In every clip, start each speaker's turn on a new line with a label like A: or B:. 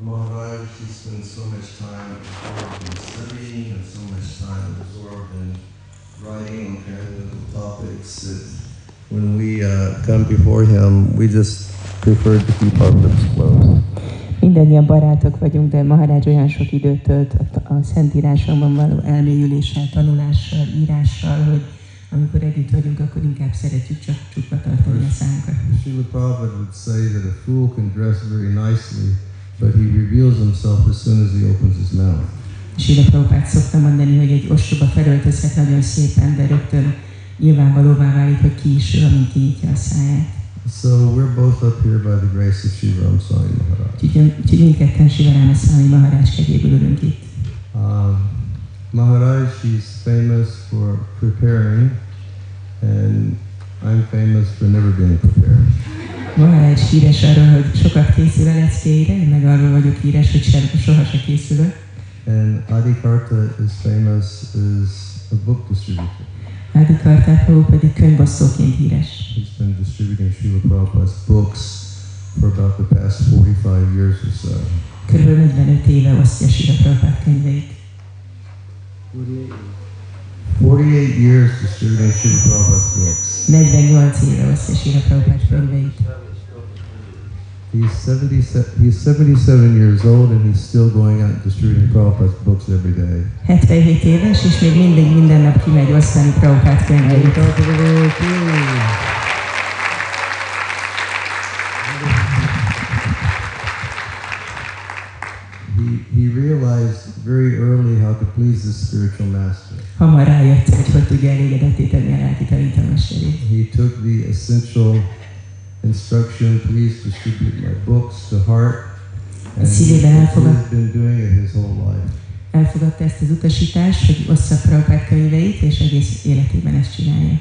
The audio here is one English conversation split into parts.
A: Maharaj, he spends so much time absorbed in studying and so much time absorbed in writing on transcendental topics that when we uh, come before him, we just prefer to keep our lips closed.
B: Mindannyian barátok vagyunk, de Maharaj olyan sok időt tölt a, a való elmélyüléssel, tanulással, írással, hogy amikor együtt vagyunk, akkor inkább szeretjük csak csukva tartani a szánkat.
A: Srila Prabhupada would say that a fool can dress very nicely, but he reveals himself as soon as he opens his mouth.
B: Sila Prabhupát szokta mondani, hogy egy ostoba felöltözhet nagyon szépen, de rögtön nyilvánvalóvá válik, hogy ki is ő, amint kinyitja a száját.
A: So we're both up here by the grace of Shiva Ram Swami Maharaj.
B: Úgyhogy, mindketten Sivaráma Szami Maharaj kegyéből ülünk itt.
A: Um, Maharaj, she's famous for preparing, and I'm famous for never being prepared.
B: Maharaj híres arról, hogy sokat készül a leckéire, én meg arról vagyok híres, hogy sem, soha se készülök.
A: And Adikarta is famous as a book distributor.
B: Ádi Kartápó pedig könyvosztóként híres.
A: He's been distributing Srila Prabhupada's books for about the past 45 years or so.
B: Körülbelül 45 éve osztja Sila Prabhupát könyveit.
A: 48 years distributing Srila Prabhupada's books.
B: 48 éve osztja Sila Prabhupát könyveit.
A: He's 77, he's 77 years old and he's still going out and distributing Prabhupada's books every day.
B: 77 éves, és még mindig minden nap kimegy osztani Prabhupát könyveit.
A: He, he realized very early how to please his spiritual master.
B: Hamar rájött, hogy hogy tudja elégedetté tenni a lelki tanítamesterét.
A: He took the essential instruction, please distribute my books to heart. And he,
B: Szívében elfogad-
A: he's been doing it his whole life.
B: Elfogadta ezt az utasítást, hogy ossza Prabhupát könyveit, és egész életében ezt csinálja.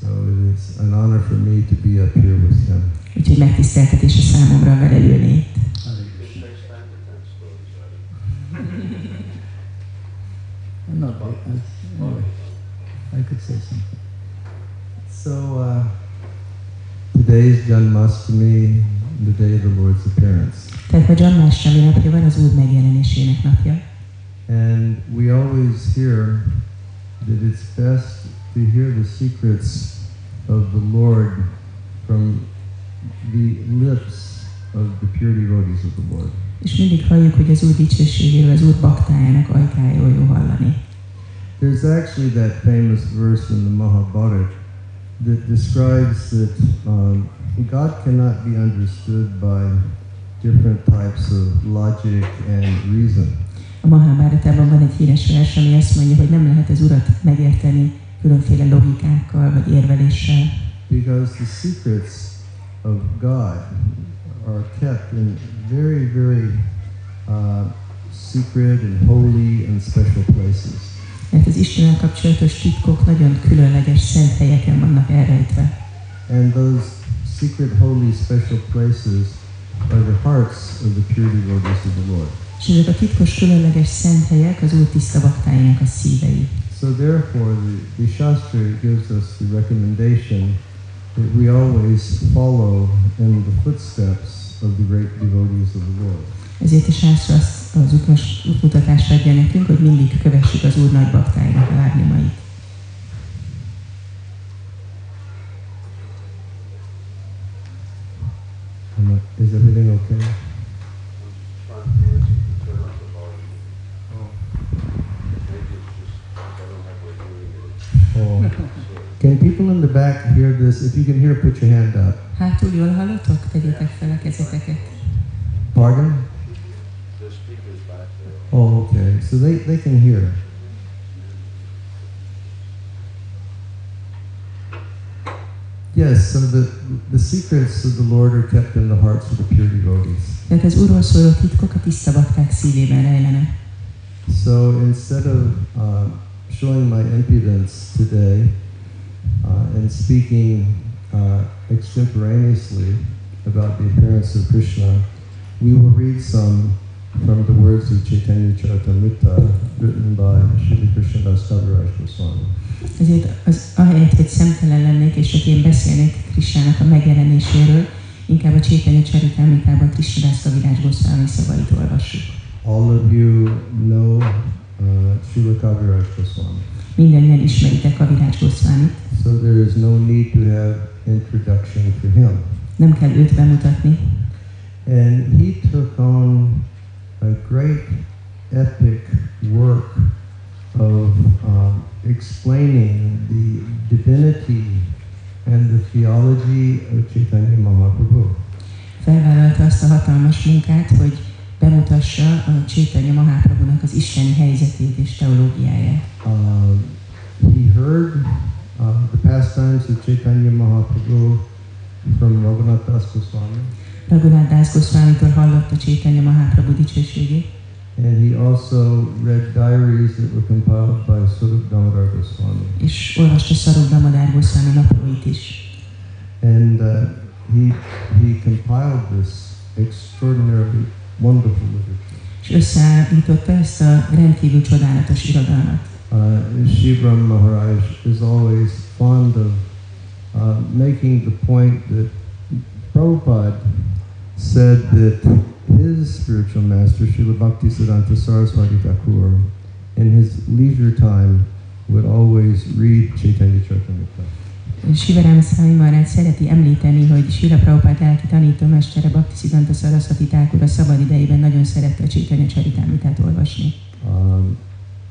A: So it is an honor for me to be up here with him.
B: Úgyhogy megtiszteltetés a számomra vele ülni itt.
C: Not big. I, I could say something.
A: So uh, today's Janmashtami, the day of the Lord's appearance.
B: Tehát a Janmashtami napja van, az Úr megjelenésének napja.
A: And we always hear that it's best to hear the secrets of the Lord from the lips of the pure devotees of the Lord.
B: És mindig halljuk, hogy az Úr dicsőségéről, az Úr baktájának ajkájáról jó hallani.
A: There's actually that famous verse in the Mahabharata that describes that um, God cannot be understood by different types of logic and reason.
B: A Mahabharatában van egy híres vers, ami azt mondja, hogy nem lehet az Urat megérteni különféle logikákkal vagy érveléssel.
A: Because the secrets of God are kept in very, very uh, secret and holy and special places.
B: Mert az Istennel kapcsolatos titkok nagyon különleges, szent helyeken vannak elrejtve.
A: And those secret, holy, special places are the hearts of the pure devotees of the Lord.
B: És ezek a titkos, különleges szent helyek az Úr tiszta baktáinak a szívei.
A: So therefore, the, the Shastra gives us the recommendation that we always follow in the footsteps of the great devotees of the Lord.
B: Ezért a sászra azt az utas, útmutatást adja nekünk, hogy mindig kövessük az Úr nagy baktáinak a lábnyomait.
A: Is everything okay? Oh. Can people in the back hear this? If you can hear, put your hand up.
B: Hátul jól hallottok? Tegyétek fel a kezeteket.
A: Pardon? Oh, okay. So they, they can hear. Yes, so the, the secrets of the Lord are kept in the hearts of the pure devotees.
B: Tehát az Úrról szóló titkok a tiszta bakták szívében rejlenek.
A: So instead of uh, showing my impudence today uh, and speaking uh, extemporaneously about the appearance of Krishna, we will read some from the words of Chaitanya Charitamrita written by Sri Krishna Das Kaviraj Goswami.
B: Ezért az, ahelyett, hogy szemtelen lennék, és csak én beszélnék Krisnának a megjelenéséről, inkább a Csétanya Csaritámitában Krisnadász Kavirás Goszvámi szavait olvassuk.
A: All of you know uh, Srila Kaviraj Goswami.
B: Mindannyian ismeritek Kavirás Goszvámit,
A: So there is no need to have introduction for him.
B: nem kell őt bemutatni.
A: And he took on a great epic work of um, explaining the divinity and the theology of Chaitanya Mahaprabhu.
B: Felvállalta azt a hatalmas munkát, hogy bemutassa a Csétanya Maháprabhunak az isteni helyzetét és teológiáját.
A: Um, he heard uh, the pastimes of Chaitanya Mahaprabhu from Raghunath Das Goswami,
B: Raghunath Das Goswamitól hallotta Csétanya Maháprabhu dicsőségét,
A: and he also read diaries that were compiled by Swarup Damodar Goswami.
B: és olvasta Damadár Goswami naplóit is.
A: And uh, he, he compiled this extraordinarily wonderful literature.
B: És összeállította ezt a rendkívül csodálatos irodalmat.
A: Uh, Shivram Maharaj is always fond of uh, making the point that Prabhupada said that his spiritual master, Srila Bhaktisiddhanta Saraswati Thakur, in his leisure time would always read Chaitanya Charitamrita.
B: Sivarám Szami Maharaj szereti említeni, hogy Sila Prabhupád lelki tanítómestere Bhaktisiddhanta Saraswati Thakur a szabad idejében nagyon szerette a Csétanya Csaritámitát olvasni.
A: Um,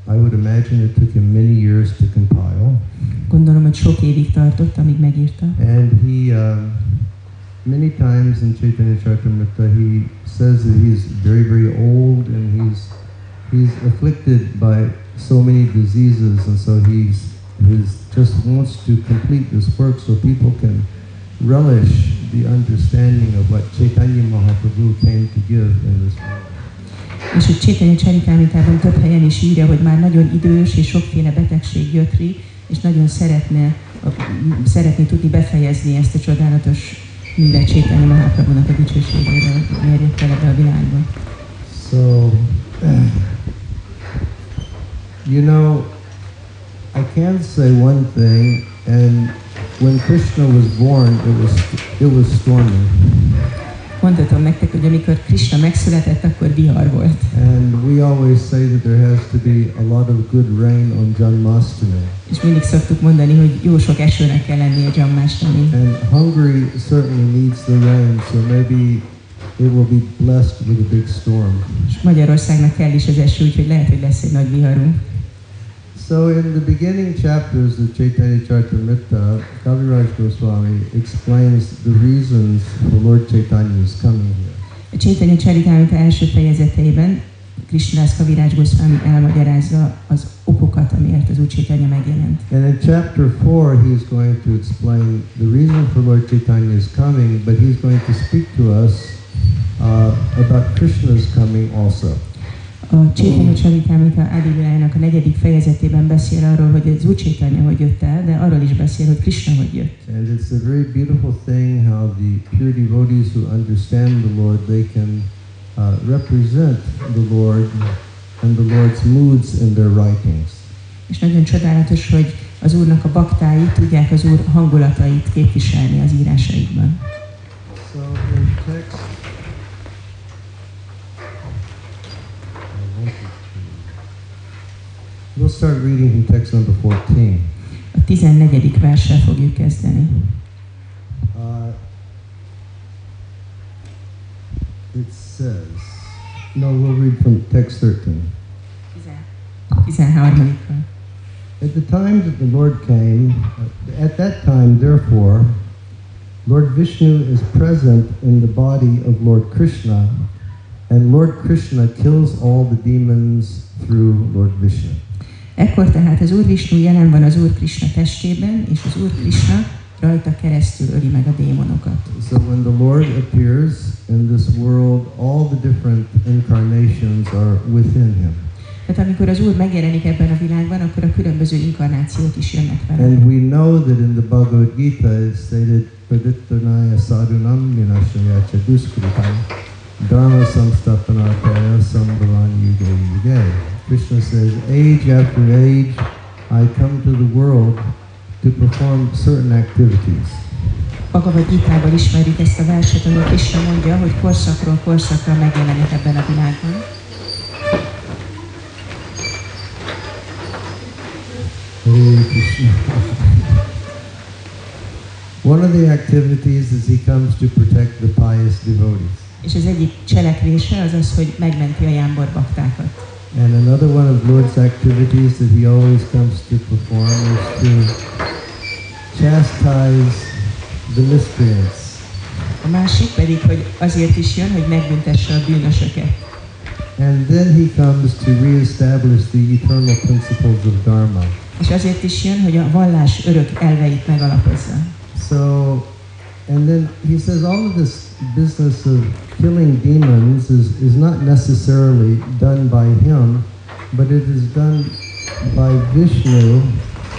A: I would imagine it took him many years to compile.
B: Gondolom, hogy sok évig tartott, amíg megírta.
A: And he, um, many times in Chaitanya Charitamrita, he says that he's very, very old and he's he's afflicted by so many diseases, and so he's he's just wants to complete this work so people can relish the understanding of what Chaitanya Mahaprabhu came to give in this world.
B: És hogy Csétanya Csaritámitában több helyen is írja, hogy már nagyon idős és sokféle betegség jött és nagyon szeretne, szeretné tudni befejezni ezt a csodálatos Maháprabhunak a dicsőségéről, miért jött el ebbe a világba.
A: So, eh, you know, I can say one thing, and when Krishna was born, it was it was stormy,
B: Mondhatom nektek, hogy amikor Krishna megszületett, akkor vihar volt.
A: and we always say that there has to be a lot of good rain on Janmashtami,
B: És mindig szoktuk mondani, hogy jó sok esőnek kell lennie Jammástani.
A: and Hungary certainly needs the rain, so maybe it will be blessed with a big storm.
B: És Magyarországnak kell is az eső, úgyhogy lehet, hogy lesz egy nagy viharunk.
A: So in the beginning chapters of Chaitanya Charitamrita, Kaviraj Goswami explains the reasons for Lord Chaitanya's coming here.
B: A Csétanya Csaritámita első fejezeteiben Krishnás Kavirás Goswami elmagyarázza az okokat, amiért az Úr Csétanya megjelent.
A: And in chapter 4, he's going to explain the reason for Lord Chaitanya's coming, but he's going to speak to us uh, about Krishna's coming also.
B: A Csétanya Csaritámita Adivilájának a negyedik fejezetében beszél arról, hogy az Úr Csétanya hogy jött el, de arról is beszél, hogy Krishna hogy jött.
A: And it's a very beautiful thing how the pure devotees who understand the Lord, they can uh, represent the Lord and the Lord's moods in their writings.
B: És nagyon csodálatos, hogy az Úrnak a baktái tudják az Úr hangulatait képviselni az írásaikban.
A: So in text, we'll start reading from text number 14.
B: A 14. verssel fogjuk kezdeni.
A: Uh, it says, no, we'll read from text 13.
B: 13.
A: At the time that the Lord came, at that time, therefore, Lord Vishnu is present in the body of Lord Krishna, and Lord Krishna kills all the demons through Lord Vishnu.
B: Ekkor tehát az Úr Vishnu jelen van az Úr Krishna testében, és az Úr Krishna rajta keresztül öli meg a démonokat.
A: So when the Lord appears in this world, all the different incarnations are within him.
B: Tehát amikor az Úr megjelenik ebben a világban, akkor a különböző inkarnációk is jönnek vele.
A: And we know that in the Bhagavad Gita it's stated, Pradittanaya sadhunam vinashaya cha duskritai dharma samstapanartaya sambhavan yuge yuge. Krishna says, age after age, I come to the world to perform certain activities.
B: Bhagavad Gita-ból ismerjük ezt a verset, ahol Krishna mondja, hogy korszakról korszakra megjelenik ebben a világban.
A: Hare Krishna. One of the activities is he comes to protect the pious devotees.
B: És az egyik cselekvése az az, hogy megmenti a jámbor baktákat.
A: And another one of Lord's activities that he always comes to perform is to chastise the miscreants.
B: A másik pedig, hogy azért is jön, hogy megbüntesse a bűnösöket.
A: And then he comes to reestablish the eternal principles of Dharma.
B: És azért is jön, hogy a vallás örök elveit megalapozza.
A: So, and then he says all of this business of killing demons is, is not necessarily done by him, but it is done by Vishnu,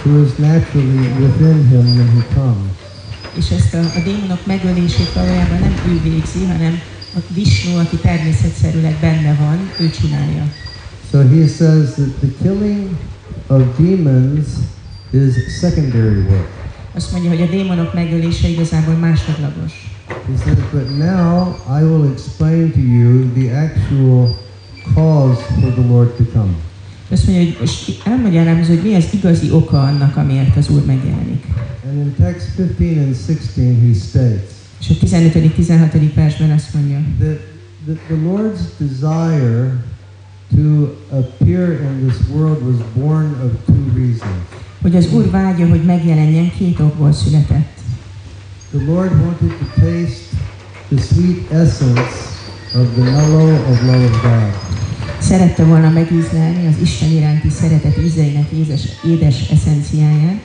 A: who is naturally within him when he comes.
B: És ezt a, a démonok megölését valójában nem ő végzi, hanem a Vishnu, aki természetszerűleg benne van, ő csinálja.
A: So he says that the killing of demons is secondary work.
B: Azt mondja, hogy a démonok megölése igazából másodlagos.
A: He says, but now I will explain to you the actual cause for the Lord to come.
B: Azt mondja, hogy most elmagyarázom, hogy mi az igazi oka annak, amiért az Úr megjelenik.
A: And in text 15 and 16 he states
B: És a 15.-16. versben azt mondja,
A: that the, the Lord's desire to appear in this world was born of two reasons.
B: hogy az Úr vágya, hogy megjelenjen, két okból született.
A: The Lord wanted to taste the sweet essence of the mellow of love of God.
B: Szerette volna megízlelni az Isten iránti szeretet ízeinek édes, édes eszenciáját,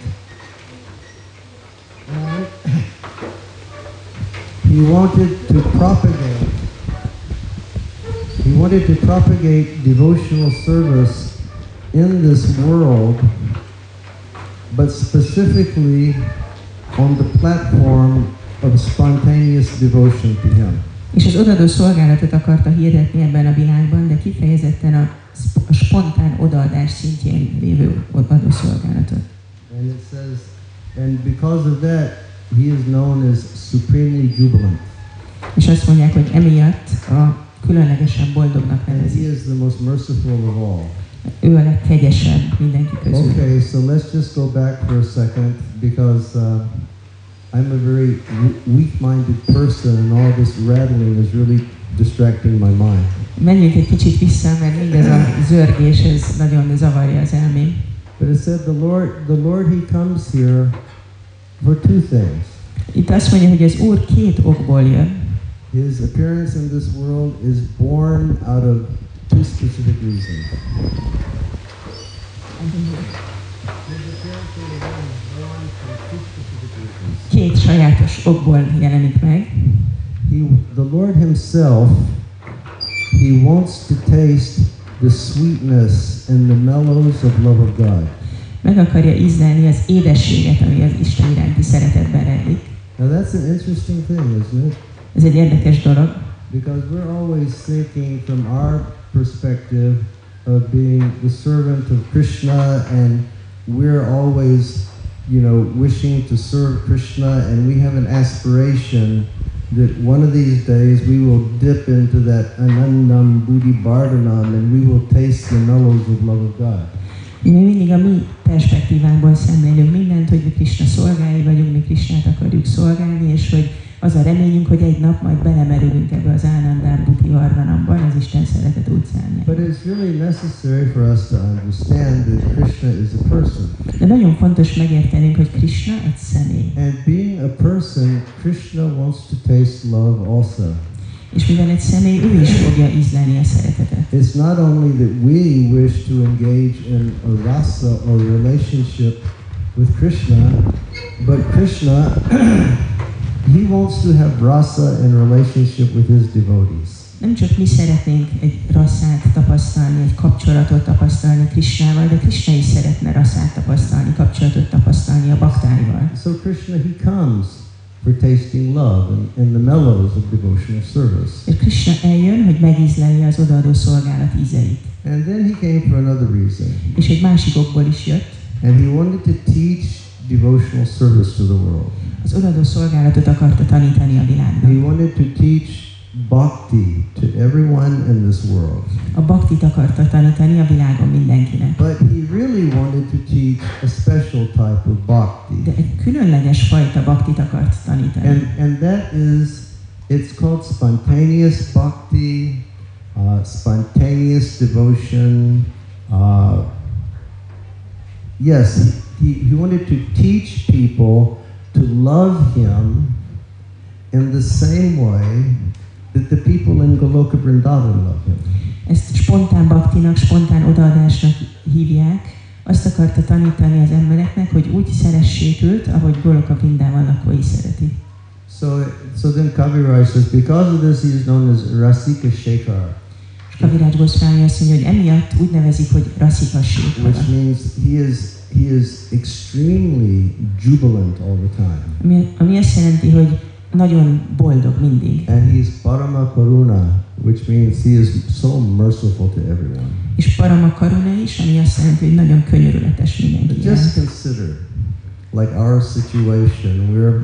A: And he wanted to propagate. He wanted to propagate devotional service in this world, but specifically on the platform of spontaneous devotion to him.
B: és az odadó szolgálatot akarta hirdetni ebben a világban, de kifejezetten a, a spontán odaadás szintjén lévő odadó szolgálatot.
A: And it says, and because of that, he is known as supremely jubilant.
B: És azt mondják, hogy emiatt a különlegesen boldognak
A: And he
B: nevezi.
A: is the most merciful of all.
B: Ő a legkegyesebb mindenki közül.
A: Okay, so let's just go back for a second because uh, I'm a very weak-minded person, and all this rattling is really distracting my mind.
B: Menjünk egy kicsit vissza, mert mindez a zörgés, ez nagyon zavarja az elmém.
A: But it said the Lord, the Lord, He comes here for two things.
B: Itt azt mondja, hogy az Úr két okból jön.
A: His appearance in this world is born out of two specific reasons. His appearance in the world is born from two specific reasons.
B: Két sajátos okból jelenik meg.
A: He, the Lord Himself, He wants to taste the sweetness and the mellows of love of God.
B: Meg akarja ízlelni az édességet, ami az Isten iránti szeretetben rejlik.
A: Now that's an interesting thing, isn't it?
B: Ez egy érdekes dolog,
A: Because we're always thinking from our perspective of being the servant of Krishna, and we're always, you know, wishing to serve Krishna, and we have an aspiration that one of these days we will dip into that anandam buddhi bardhanam and we will taste the mellows of love of God.
B: mi mindig a mi perspektívánkból szemlélünk mindent, hogy mi Krishna szolgái vagyunk, mi Krishnát akarjuk szolgálni, és hogy az a reményünk, hogy egy nap majd belemerülünk ebbe az Ánandár Buti Varvanamban, az Isten szeretet utcán.
A: But it's really necessary for us to understand that Krishna is a person.
B: De nagyon fontos megértenünk, hogy Krishna egy személy.
A: And being a person, Krishna wants to taste love also.
B: És mivel egy személy, ő is fogja ízlelni a szeretetet.
A: It's not only that we wish to engage in a rasa or relationship with Krishna, but Krishna, he wants to have rasa in relationship with his devotees.
B: Nem csak mi szeretnénk egy rasszát tapasztalni, egy kapcsolatot tapasztalni Krishnával, de Krishna is szeretne rasszát tapasztalni, kapcsolatot tapasztalni a baktáival.
A: So Krishna, he comes for tasting love and, and the mellows of devotional service.
B: És Krishna eljön, hogy megízlelje az odaadó szolgálat ízeit.
A: And then he came for another reason.
B: És egy másik okból is jött,
A: And he wanted to teach devotional service to the world.
B: Az odaadó szolgálatot akarta tanítani a világnak.
A: He wanted to teach bhakti to everyone in this world.
B: A baktit akarta tanítani a világon mindenkinek.
A: But he really wanted to teach a special type of bhakti.
B: De egy különleges fajta baktit akart tanítani.
A: And, and that is, it's called spontaneous bhakti, uh, spontaneous devotion. Uh, yes, he, he wanted to teach people to love him in the same way that the people in Goloka Vrindavan love him.
B: Ezt spontán baktinak, spontán odaadásnak hívják. Azt akarta tanítani az embereknek, hogy úgy szeressék őt, ahogy Goloka Vrindában lakói szereti.
A: So, so then Kaviraj says, because of this, he is known as Rasika Shekhar,
B: És Kavirács Goszvámi azt mondja, hogy emiatt úgy nevezik, hogy Rasika Sékara.
A: which means he is he is extremely jubilant all the time,
B: Ami, ami azt jelenti, hogy nagyon boldog mindig.
A: and he's Parama Karuna, which means he is so merciful to everyone.
B: És Parama Karuna is, ami azt jelenti, hogy nagyon könyörületes
A: But
B: mindenkivel.
A: just consider, like our situation, we're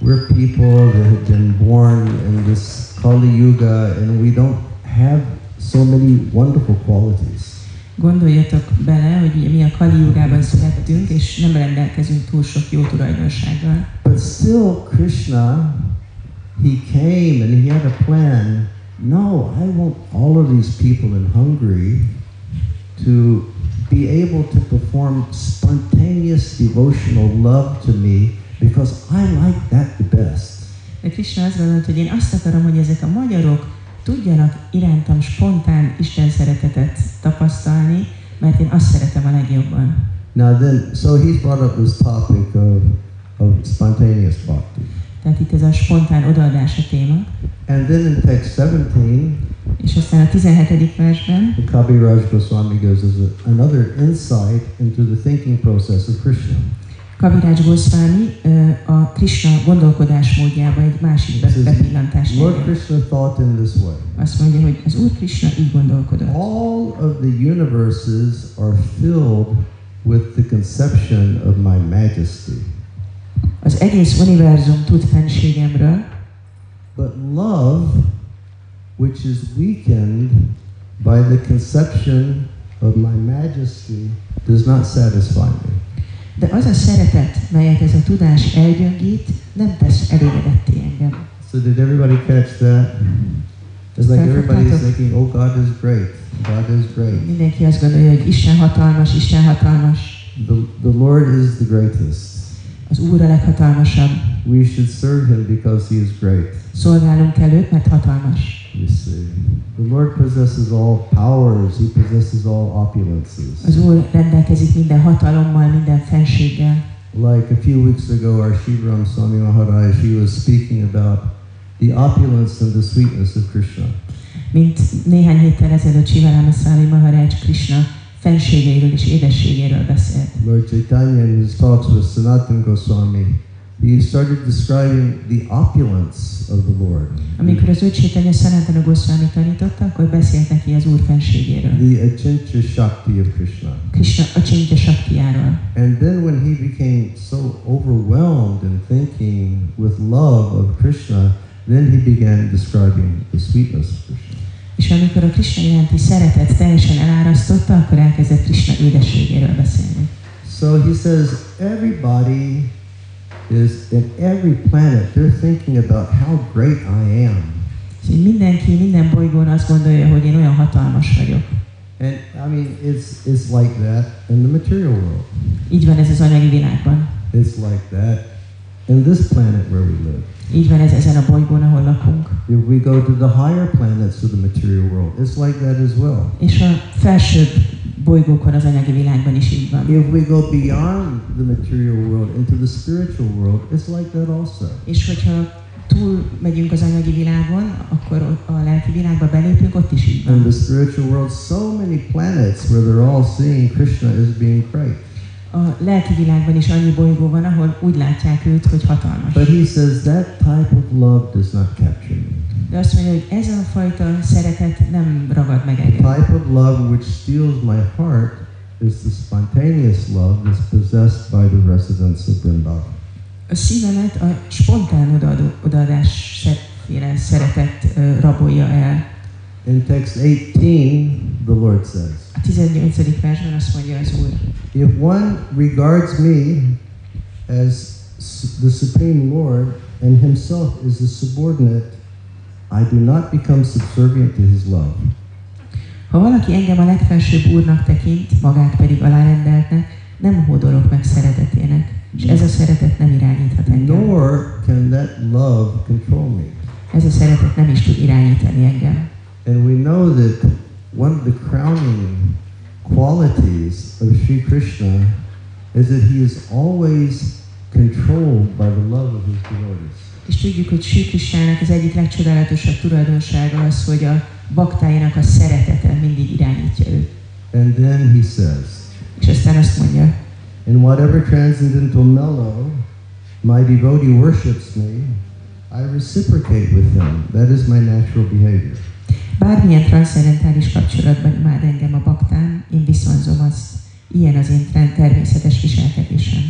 A: we're people that have been born in this Kali Yuga, and we don't have so many wonderful qualities.
B: Gondoljatok bele, hogy mi- mi a Kali Jugában születtünk, és nem rendelkezünk túl sok jó tulajdonsággal.
A: But still, Krishna, he came and he had a plan. No, I want all of these people in Hungary to be able to perform spontaneous devotional love to me because I like that the best.
B: De Krishna azt gondolt, hogy én azt akarom, hogy ezek a magyarok tudjanak irántam spontán Isten szeretetet tapasztalni, mert én azt szeretem a legjobban.
A: Now then, so he's brought up this topic of, of spontaneous bhakti.
B: Tehát itt ez a spontán odaadás a téma.
A: And then in text 17,
B: És aztán a 17. versben
A: the Kaviraj Goswami as a, another insight into the thinking process of Krishna.
B: Kavirács Goszvámi ö, a Krishna gondolkodásmódjába egy másik be- bepillantást
A: Lord. Krishna thought in this way.
B: Azt mondja, hogy az Úr Krishna így gondolkodott.
A: All of the universes are filled with the conception of my majesty.
B: Az egész univerzum tud fenségemről,
A: But love, which is weakened by the conception of my majesty, does not satisfy me.
B: De az a szeretet, melyet ez a tudás elgyöngít, nem tesz elégedetté engem.
A: So did everybody catch that? It's like everybody's thinking, oh, God is great. God is great.
B: Mindenki azt gondolja, hogy Isten hatalmas, Isten hatalmas,
A: The, the Lord is the greatest.
B: az Úr a leghatalmasabb.
A: We should serve him because he is great.
B: Szolgálunk előtt, mert hatalmas.
A: You see. The Lord possesses all powers. He possesses all opulences.
B: Az Úr rendelkezik minden hatalommal, minden fenséggel.
A: Like a few weeks ago, our Shivram Swami Maharaj, he was speaking about the opulence and the sweetness of Krishna.
B: Mint néhány héttel ezelőtt Sivarama Swami Maharaj Krishna fenségeiről és édességéről beszélt.
A: Lord Chaitanya, in his talks with Sanatan Goswami, he started describing the opulence of the Lord,
B: Amikor az Úr Chaitanya Sanatana Goswami tanította, akkor beszélt neki az Úr fenségéről.
A: the Achintya Shakti of Krishna.
B: Krishna a Csintya Saktiáról.
A: And then when he became so overwhelmed in thinking with love of Krishna, then he began describing the sweetness of Krishna.
B: És amikor a Krishna iránti szeretet teljesen elárasztotta, akkor elkezdett Krishna édességéről beszélni.
A: So he says everybody is in every planet, they're thinking about how great I am.
B: És mindenki, minden bolygón azt gondolja, hogy én olyan hatalmas vagyok.
A: And I mean, it's, it's like that in the material world.
B: Így van ez az anyagi világban.
A: It's like that in this planet where we live.
B: Így van ez ezen a bolygón, ahol lakunk.
A: If we go to the higher planets of the material world, it's like that as well.
B: És a felsőbb bolygókon az anyagi világban is így van.
A: If we go beyond the material world into the spiritual world, it's like that also.
B: És hogyha túl megyünk az anyagi világon, akkor a lelki világba belépünk, ott is így van.
A: the spiritual world, so many planets where they're all seeing Krishna as being great.
B: A lelki világban is annyi bolygó van, ahol úgy látják őt, hogy hatalmas.
A: But he says that type of love does not capture me.
B: De azt mondja, hogy ez a fajta szeretet nem ragad meg
A: The
B: engem.
A: type of love which steals my heart is the spontaneous love that's possessed by the residents of Vrindavan.
B: A szívemet a spontán odaadás szeretet rabolja el.
A: In text 18, the Lord says,
B: A 18. versben azt mondja az Úr,
A: If one regards me as the supreme Lord and himself is a subordinate, I do not become subservient to his love.
B: ha valaki engem a legfelsőbb Úrnak tekint, magát pedig alárendeltnek, nem hódolok meg szeretetének, és ez a szeretet nem irányíthat engem.
A: Nor can that love control me.
B: Ez a szeretet nem is tud irányítani engem.
A: And we know that one of the crowning qualities of Sri Krishna is that he is always controlled by the love of his devotees.
B: És tudjuk, hogy Sri Krishnának az egyik legcsodálatosabb tulajdonsága az, hogy a baktáinak a szeretete mindig irányítja őt.
A: And then he says,
B: És aztán azt mondja,
A: In whatever transcendental mellow my devotee worships me, I reciprocate with them. That is my natural behavior.
B: Bármilyen transzcendentális kapcsolatban imád engem a baktám, én viszonzom azt. Ilyen az én trend- természetes viselkedésem.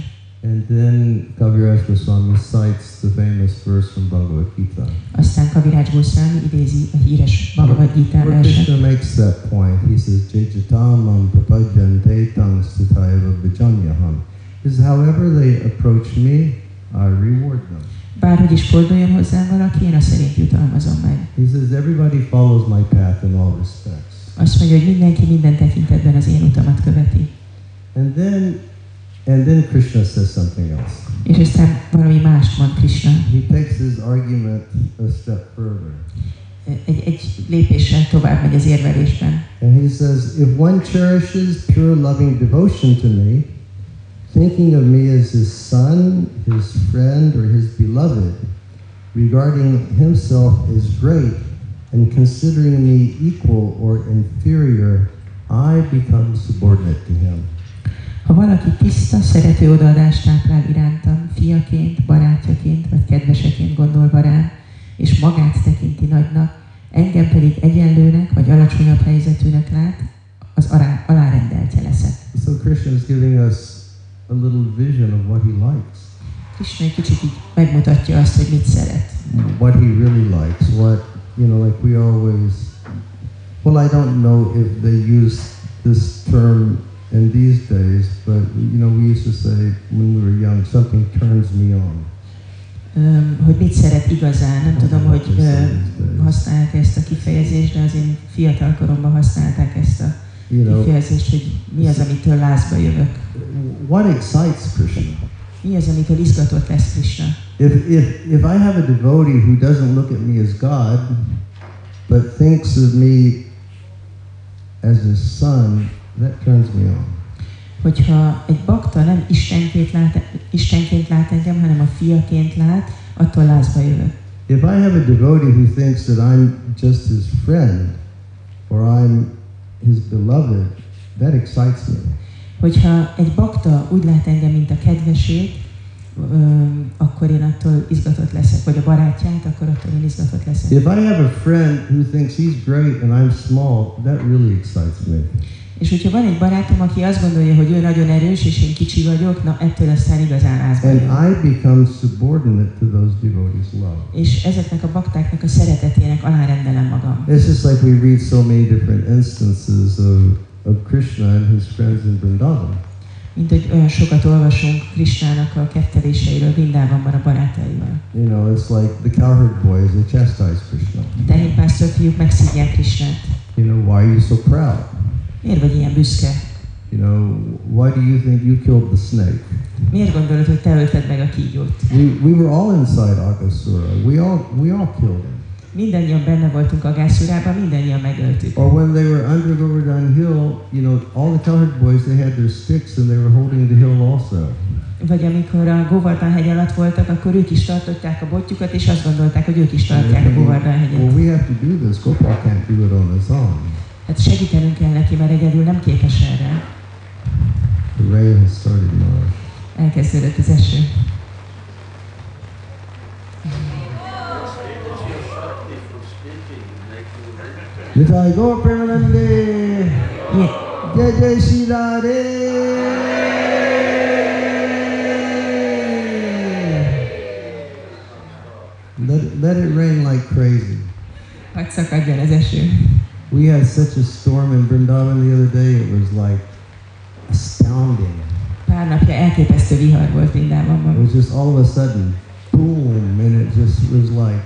A: And then Kaviraj Goswami cites the famous verse from Bhagavad Gita.
B: Aztán Kaviraj Goswami idézi a híres Bhagavad Gita verset.
A: Krishna makes that point, he says, Jajatamam prapajante tang sutayava vijanyaham. He says, however they approach me, I reward them.
B: Bárhogy is forduljon hozzám valaki, én a szerint jutalmazom meg.
A: He says, everybody follows my path in all respects.
B: Azt mondja, hogy mindenki minden tekintetben az én utamat követi.
A: And then, and then Krishna says something else.
B: És aztán valami mást mond Krishna.
A: He takes his argument a step further.
B: Egy, egy lépéssel tovább megy az érvelésben.
A: And he says, if one cherishes pure loving devotion to me, thinking of me as his son, his friend, or his beloved, regarding himself as great, and considering me equal or inferior, I become subordinate to him.
B: Ha valaki tiszta, szerető odaadást táplál irántam, fiaként, barátjaként vagy kedveseként gondolva rám, és magát tekinti nagynak, engem pedig egyenlőnek vagy alacsonyabb helyzetűnek lát, az alá, alárendeltje leszek.
A: So Krishna is giving us a little vision of what he likes,
B: Krishna egy kicsit így megmutatja azt, hogy mit szeret.
A: what he really likes, what, you know, like we always, well, I don't know if they use this term in these days, but, you know, we used to say when we were young, something turns me on.
B: Öm, hogy mit szeret igazán, nem tudom, hogy ö, használják ezt a kifejezést, de az én fiatal koromban használták ezt a
A: You know,
B: kifejezést, hogy mi az, amitől lázba jövök.
A: What excites Krishna?
B: Mi az, amitől izgatott lesz Krishna.
A: If, if, if I have a devotee who doesn't look at me as God, but thinks of me as his son, that turns me on.
B: Hogyha egy bakta nem Istenként lát, Istenként lát engem, hanem a fiaként lát, attól lázba jövök.
A: If I have a devotee who thinks that I'm just his friend or I'm his beloved, that excites me.
B: Hogyha egy bakta úgy lát engem, mint a kedvesét, akkor én attól izgatott leszek, vagy a barátját, akkor attól én izgatott leszek.
A: If I have a friend who thinks he's great and I'm small, that really excites me.
B: És hogyha van egy barátom, aki azt gondolja, hogy ő nagyon erős, és én kicsi vagyok, na ettől aztán igazán lázba
A: And. I become subordinate to those devotees' love.
B: És ezeknek a baktáknak a szeretetének alárendelem magam.
A: It's just like we read so many different instances of, of Krishna and his friends in Vrindavan.
B: Mint hogy olyan sokat olvasunk Krisnának a ketteléseiről Vrindávamban a barátaival.
A: You know, it's like the cowherd boys, they chastise Krishna.
B: Tehénpásztor fiúk megszidják Krisnát.
A: You know, why are you so proud?
B: Miért vagy ilyen büszke?
A: You know, why do you think you killed the snake?
B: Miért gondolod, hogy te ölted meg a kígyót?
A: We, we were all inside Aghasura. We all, we all killed him.
B: Mindannyian benne voltunk a gászúrában, mindannyian megöltük.
A: Or when they were under Govardhan Hill, you know, all the cowherd boys, they had their sticks and they were holding the hill also.
B: Vagy amikor a Govardhan hegy alatt voltak, akkor ők is tartották a botjukat, és azt gondolták, hogy ők is tartják a Govardhan
A: well,
B: hegyet.
A: we have to do this. Gopal can't do it on his own.
B: Hát segítenünk kell neki, mert egyedül nem képes erre.
A: The rain has started now.
B: Elkezdődött az eső.
A: Premanande!
B: Ilyen,
A: Jai Jai Shri Let, it- let it rain like crazy.
B: Hadd szakadjon az eső.
A: We had such a storm in Vrindavan the other day, it was like astounding.
B: Pár napja elképesztő vihar volt
A: It
B: Vindávamban.
A: was just all of a sudden, boom, and it just was like,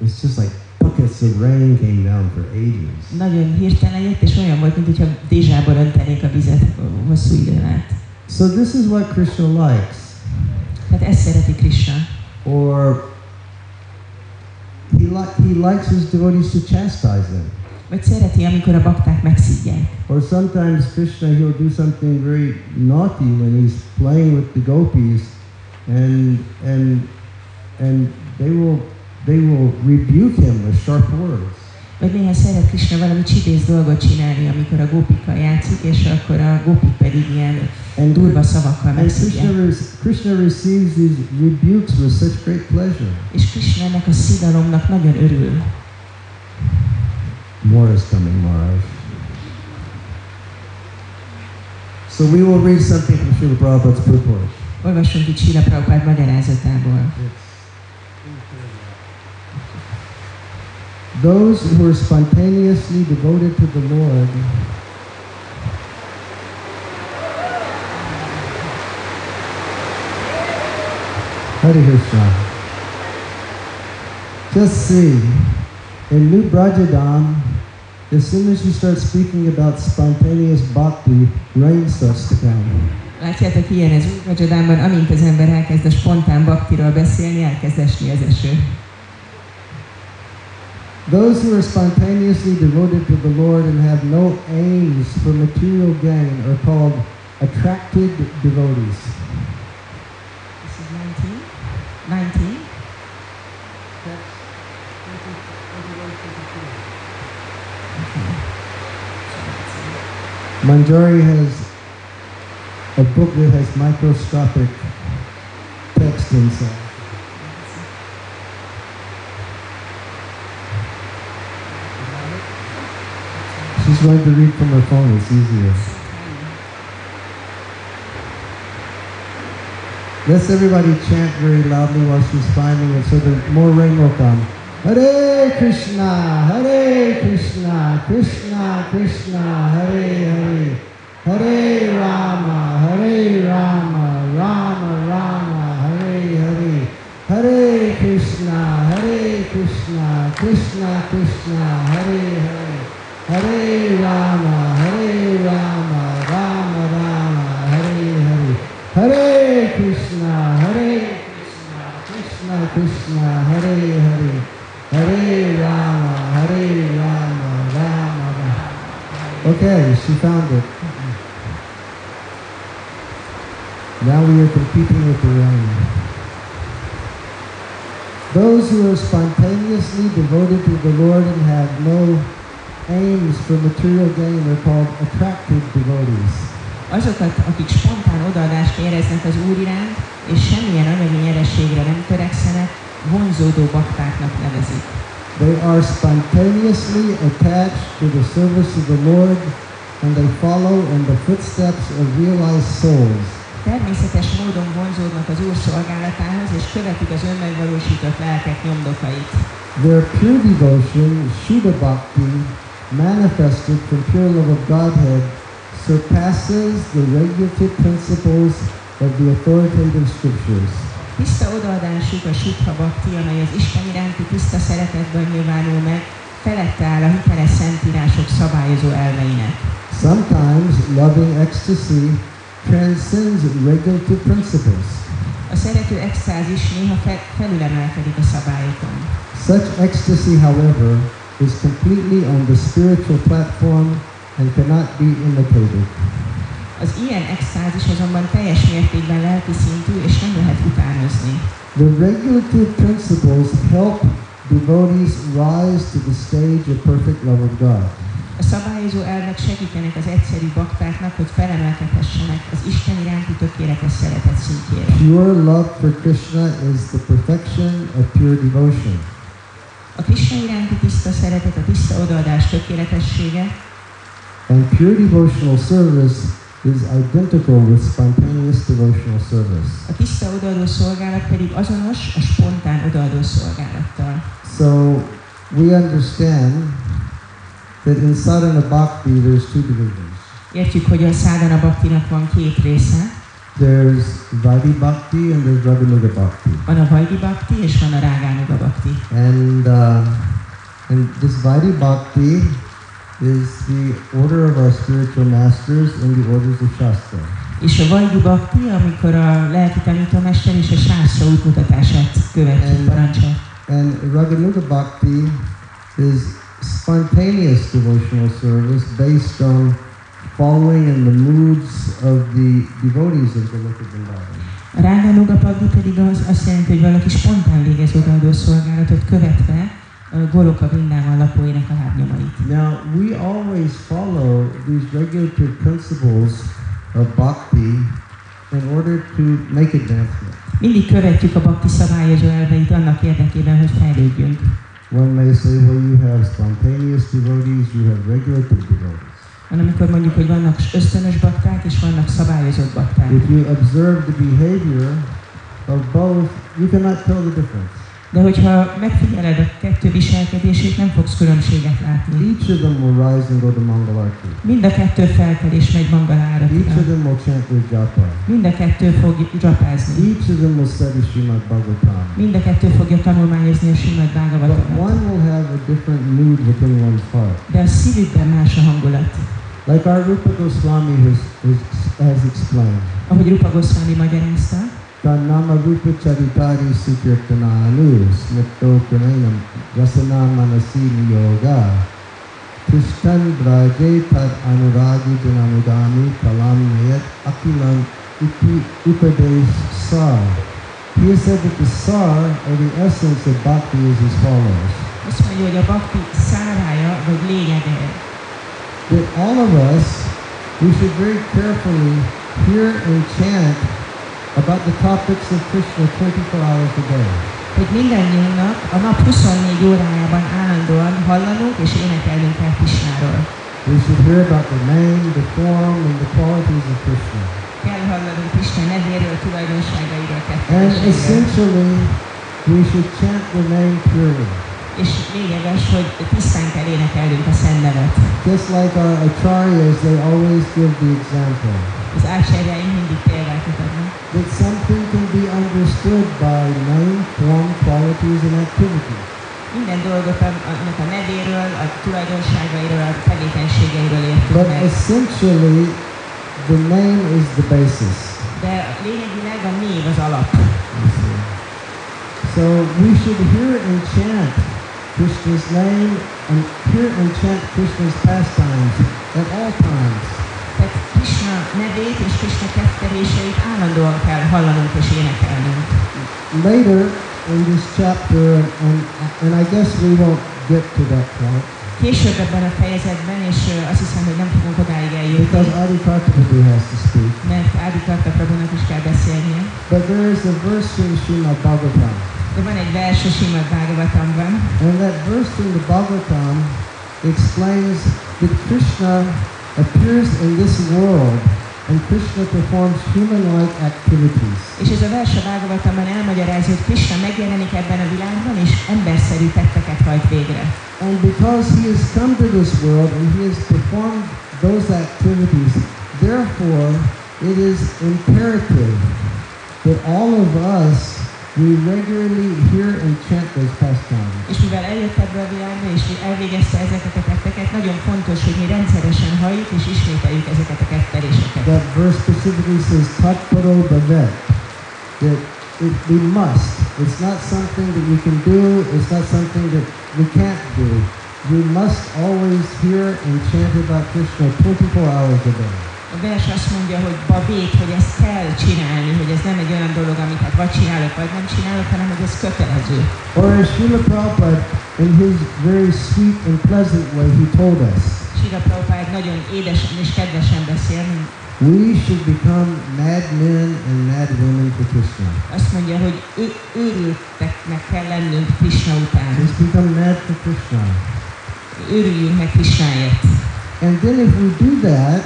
A: it's just like buckets of rain came down for ages.
B: Nagyon hirtelen jött, és olyan volt, mintha dézsába öntenék a vizet hosszú időn át.
A: So this is what Krishna likes.
B: Tehát ezt szereti Krishna.
A: Or he, li- he likes his devotees to chastise them.
B: Vagy szereti, amikor a bakták megszidják.
A: Or sometimes Krishna, he'll do something very naughty when he's playing with the gopis, and and and they will they will rebuke him with sharp words.
B: Vagy néha szeret Krishna valami csipész dolgot csinálni, amikor a gópikkal játszik, és akkor a gópik pedig ilyen
A: And,
B: durva szavakkal
A: and
B: megszidják.
A: Krishna, re- Krishna receives these rebukes with such great pleasure.
B: És Krishna ennek a szidalomnak nagyon örül.
A: More is coming, Maharaj. So we will read something from Srila Prabhupada's purport.
B: Olvassunk itt Sila Prabhupád magyarázatából.
A: Those who are spontaneously devoted to the Lord Hare Krishna. Just see, in New Vraja Dham, as soon as you start speaking about spontaneous bhakti, rain starts to come.
B: Látjátok, ilyen ez úgy Vajadámban, amint az ember elkezd a spontán baktiról beszélni, elkezd esni az eső.
A: Those who are spontaneously devoted to the Lord and have no aims for material gain are called attracted devotees.
B: This is 19. 19.
A: Manjari has a book that has microscopic text inside. Going to read from her phone, it's easier. Let's everybody chant very loudly while she's finding it so that more rain will come. Hare Krishna, Hare Krishna, Krishna Krishna, Hare Hare, Hare Rama, Hare Rama, Rama Rama, Hare Hare, Hare Krishna, Hare Krishna, Krishna Krishna, Hare Hare, Hare Rama, Hare Rama, Rama Rama, Hare Hare, Hare Krishna, Hare Krishna, Krishna Krishna, Hare Hare, Hare Rama, Hare Rama, Rama Rama. Okay, she found it. Now we are competing with the rain. Those who are spontaneously devoted to the Lord and have no aims for material gain are called attractive devotees.
B: Azokat, akik spontán odaadást éreznek az Úr iránt, és semmilyen anyagi nyerességre nem törekszenek, vonzódó baktáknak nevezik.
A: They are spontaneously attached to the service of the Lord and they follow in the footsteps of realized souls.
B: Természetes módon vonzódnak az Úr szolgálatához, és követik az önmegvalósított lelkek nyomdokait.
A: Their pure devotion, Shuddha Bhakti, manifested from pure love of Godhead, surpasses the regulative principles of the authoritative scriptures.
B: Tiszta odaadásuk a Sudha Bhakti, amely az Isten iránti tiszta szeretetben nyilvánul meg, felette áll a hiteles szentírások szabályozó elveinek.
A: Sometimes loving ecstasy transcends regulative principles.
B: A szerető extázis néha fe- felülemelkedik a szabályokon.
A: Such ecstasy, however, is completely on the spiritual platform and cannot be imitated.
B: Az ilyen extázis azonban teljes mértékben lelki szintű, és nem lehet utánozni.
A: The regulative principles help devotees rise to the stage of perfect love of God.
B: A szabályozó elvek segítenek az egyszerű baktáknak, hogy felemelkedhessenek az Isten iránti tökéletes szeretet szintjére.
A: Pure love for Krishna is the perfection of pure devotion.
B: A Krishna iránti tiszta szeretet, a tiszta odaadás tökéletessége,
A: And pure devotional service is identical with spontaneous devotional service.
B: A tiszta odaadó szolgálat pedig azonos a spontán odaadó szolgálattal.
A: So we understand that in sadhana bhakti there's two divisions.
B: Értjük, hogy a szádana baktinak van két része.
A: There's Vaidhi Bhakti and there's Raganuga Bhakti.
B: Van a Vajdi Bakti és van a Rágánuga Bakti.
A: And, uh, and this Vaidhi Bhakti is the order of our spiritual masters in the orders of Shastra.
B: És a Vajdi Bakti, amikor a lelki tanítómester és a sászra útmutatását követjük
A: And-
B: parancsol.
A: And Raganuga Bhakti is spontaneous devotional service based on following in the moods of the devotees of the Lord Vrindavan.
B: Bakti pedig az, azt jelenti, hogy valaki spontán végez odaadó szolgálatot követve Goloka Vrindában lakóinak a lábnyomait.
A: Now, we always follow these regulative principles of bhakti in order to make advancement.
B: Mindig követjük a bakti szabályozó elveit annak érdekében, hogy fejlődjünk.
A: One may say, well, you have spontaneous devotees, you have regulative devotees.
B: Van, amikor mondjuk, hogy vannak ösztönös bakták, és vannak szabályozott bakták.
A: If you observe the behavior of both, you cannot tell the difference.
B: De hogyha megfigyeled a kettő viselkedését, nem fogsz különbséget látni.
A: Each of them will rise and go to Mangalarti.
B: Mind a kettő felkel és megy
A: Each
B: mangaláratira.
A: of them will chant their japa.
B: Mind a kettő fog dzsapázni.
A: Each of them will study Srimad Bhagavatam.
B: Mind a kettő fogja tanulmányozni a Simad
A: But
B: Bhagavatamot.
A: one will have a different mood within one's heart.
B: De a szívükben más a hangulat.
A: Like our Rupa Goswami has, has, explained.
B: Ahogy Rupa Goswami magyarázta,
A: Tanama Rupa Charitari Sukirtananu Smrto Pranayam Rasana Manasi Niyoga Krishnan Braje Tad Anuragi Janamudami Kalam Nayat Akilam Upi Upadesh Sar. He has said that the sar, or the essence of bhakti, is as follows.
B: azt mondja, hogy a bakti szárája vagy lényege,
A: That all of us, we should very carefully hear and chant about the topics of Krishna 24 hours a day.
B: hogy mindannyiunknak a nap 24 órájában állandóan hallanunk és énekelnünk kell Kisnáról.
A: We should hear about the name, the form, and the qualities of Krishna.
B: Kell hallanunk Isten nevéről, tulajdonságairól,
A: And essentially, we should chant the name purely.
B: És hogy tisztán kell énekelnünk a Szent nevet.
A: Just like our acharyas, they always give the example.
B: Az ácsárjáink mindig példát mutatnak.
A: That something can be understood by name, form, qualities, and activities.
B: Minden dolgot annak a nevéről, a tulajdonságairól, a tevékenységeiről értünk
A: But
B: meg.
A: essentially, the name is the basis.
B: De lényegileg a név az alap.
A: So we should hear and chant Krishna's name and and chant Krishna's pastimes at all times.
B: Tehát Krishna nevét és Krishna ketteléseit állandóan kell hallanunk és énekelnünk.
A: Later in this chapter, and, and I guess we won't get to that point
B: Később ebben a fejezetben, és azt hiszem, hogy nem fogunk odáig eljutni,
A: because Adi Kartapadu has to speak.
B: mert Ádi Kartaprabhunak is kell beszélnie.
A: But there is a verse in Srimad Bhagavatam.
B: De van egy vers a Srimad Bhagavatamban,
A: And that verse in the Bhagavatam explains that Krishna appears in this world and Krishna performs human-like activities.
B: és ez a vers a Bhagavatamban elmagyarázza, hogy Krishna megjelenik ebben a világban, és emberszerű tetteket hajt végre.
A: And because he has come to this world and he has performed those activities, therefore it is imperative that all of us we regularly hear and chant those pastimes.
B: És mivel eljött ebbe a világba, és elvégezte ezeket a tetteket, nagyon fontos, hogy mi rendszeresen halljuk és ismételjük ezeket a ketteléseket.
A: That verse specifically says tatparo bhavet. That it, we must. It's not something that we can do. It's not something that we can't do. We must always hear and chant about Krishna 24 hours a day.
B: A vers azt mondja, hogy babét, hogy ezt kell csinálni, hogy ez nem egy olyan dolog, amit hát vagy csinálok, vagy nem csinálok, hanem hogy ez kötelező.
A: Or as Srila Prabhupada, in his very sweet and pleasant way, he told us,
B: Sira Prabhupád nagyon édesen és kedvesen beszél,
A: we should become mad men and mad women for Krishna.
B: azt mondja, hogy ő, őrülteknek kell lennünk Krishna után.
A: Just become mad for Krishna.
B: Őrüljünk meg Krishnáért.
A: And then if we do that,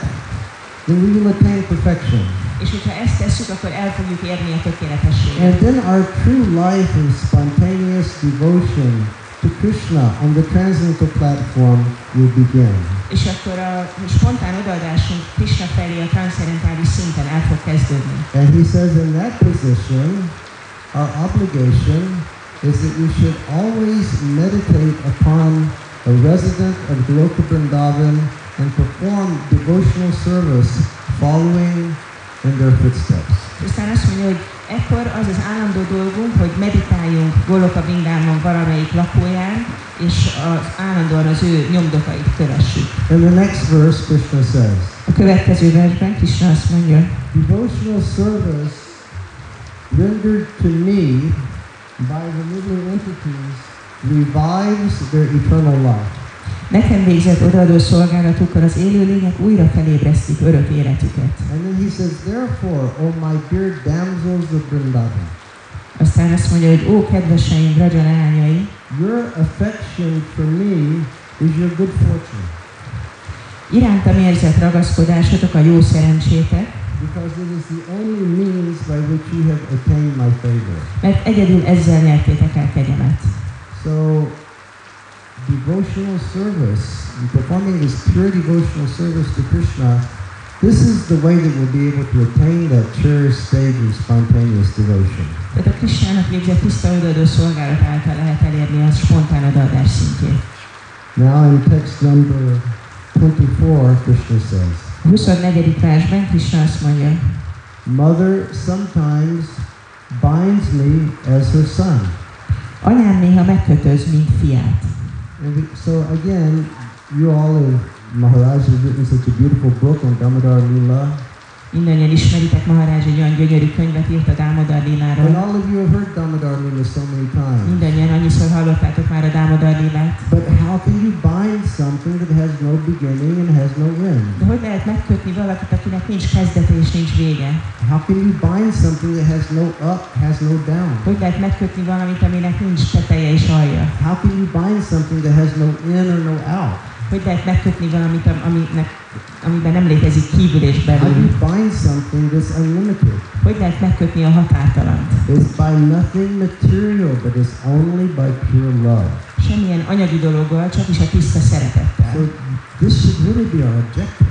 A: then we will attain perfection.
B: És hogyha ezt tesszük, akkor el fogjuk érni a tökéletességet.
A: And then our true life and spontaneous devotion to Krishna on the transcendental platform will begin.
B: És akkor a spontán odaadásunk Krishna felé a transzendentális szinten el fog kezdődni.
A: And he says in that position, our obligation is that we should always meditate upon a resident of Goloka Vrindavan and perform devotional service following in their footsteps.
B: Aztán azt mondja, hogy ekkor az az állandó dolgunk, hogy meditáljunk Goloka Vrindámon valamelyik lakóján, és az, állandóan az ő nyomdokait kövessük.
A: In the next verse, Krishna says,
B: A következő versben Krishna azt mondja,
A: Devotional service rendered to me by the living entities revives their eternal life.
B: Nekem végzett odaadó szolgálatukkal az élőlények újra felébresztik örök életüket.
A: And then he says, Therefore, O my dear damsels of Vrindavan,
B: Aztán azt mondja, hogy ó, kedveseim, Braja leányai,
A: your affection for me is your good fortune,
B: irántam érzett ragaszkodásotok a jó szerencsétek,
A: because it is the only means by which you have attained my favor.
B: mert egyedül ezzel nyertétek el kegyemet.
A: So, devotional service, and performing this pure devotional service to Krishna, this is the way that we'll be able to attain that cherished stage of spontaneous devotion.
B: Tehát a Krisnának végzett tiszta odaadó szolgálat által lehet elérni a spontán odaadás szintjét.
A: Now in text number 24, Krishna says,
B: A 24. versben Krishna azt mondja,
A: Mother sometimes binds me as her son.
B: anyám néha megkötöz, mint fiát.
A: So again, you all have, Maharaj written such a beautiful book on Damodar Lila.
B: Mindannyian ismeritek, Maharaj egy olyan gyönyörű könyvet írt a Dámodar
A: And
B: Liláról.
A: all of you have heard Damodar Lila so many times.
B: Mindannyian annyiszor hallottátok már a Dámodar Lilát.
A: But how can you bind something that has no beginning and has no end?
B: De hogy lehet megkötni valakit, akinek nincs kezdete és nincs vége?
A: How can you bind something that has no up, has no down?
B: Hogy lehet megkötni valamit, aminek nincs teteje és alja?
A: How can you bind something that has no in or no out?
B: Hogy lehet megkötni valamit, am- aminek, amiben nem létezik kívül és
A: How
B: belül?
A: you bind something that's unlimited?
B: Hogy lehet megkötni a határtalant?
A: It's by nothing material, but it's only by pure love.
B: Semmilyen anyagi dologgal, csak is a tiszta
A: So
B: szeretettel.
A: this should really be our objective.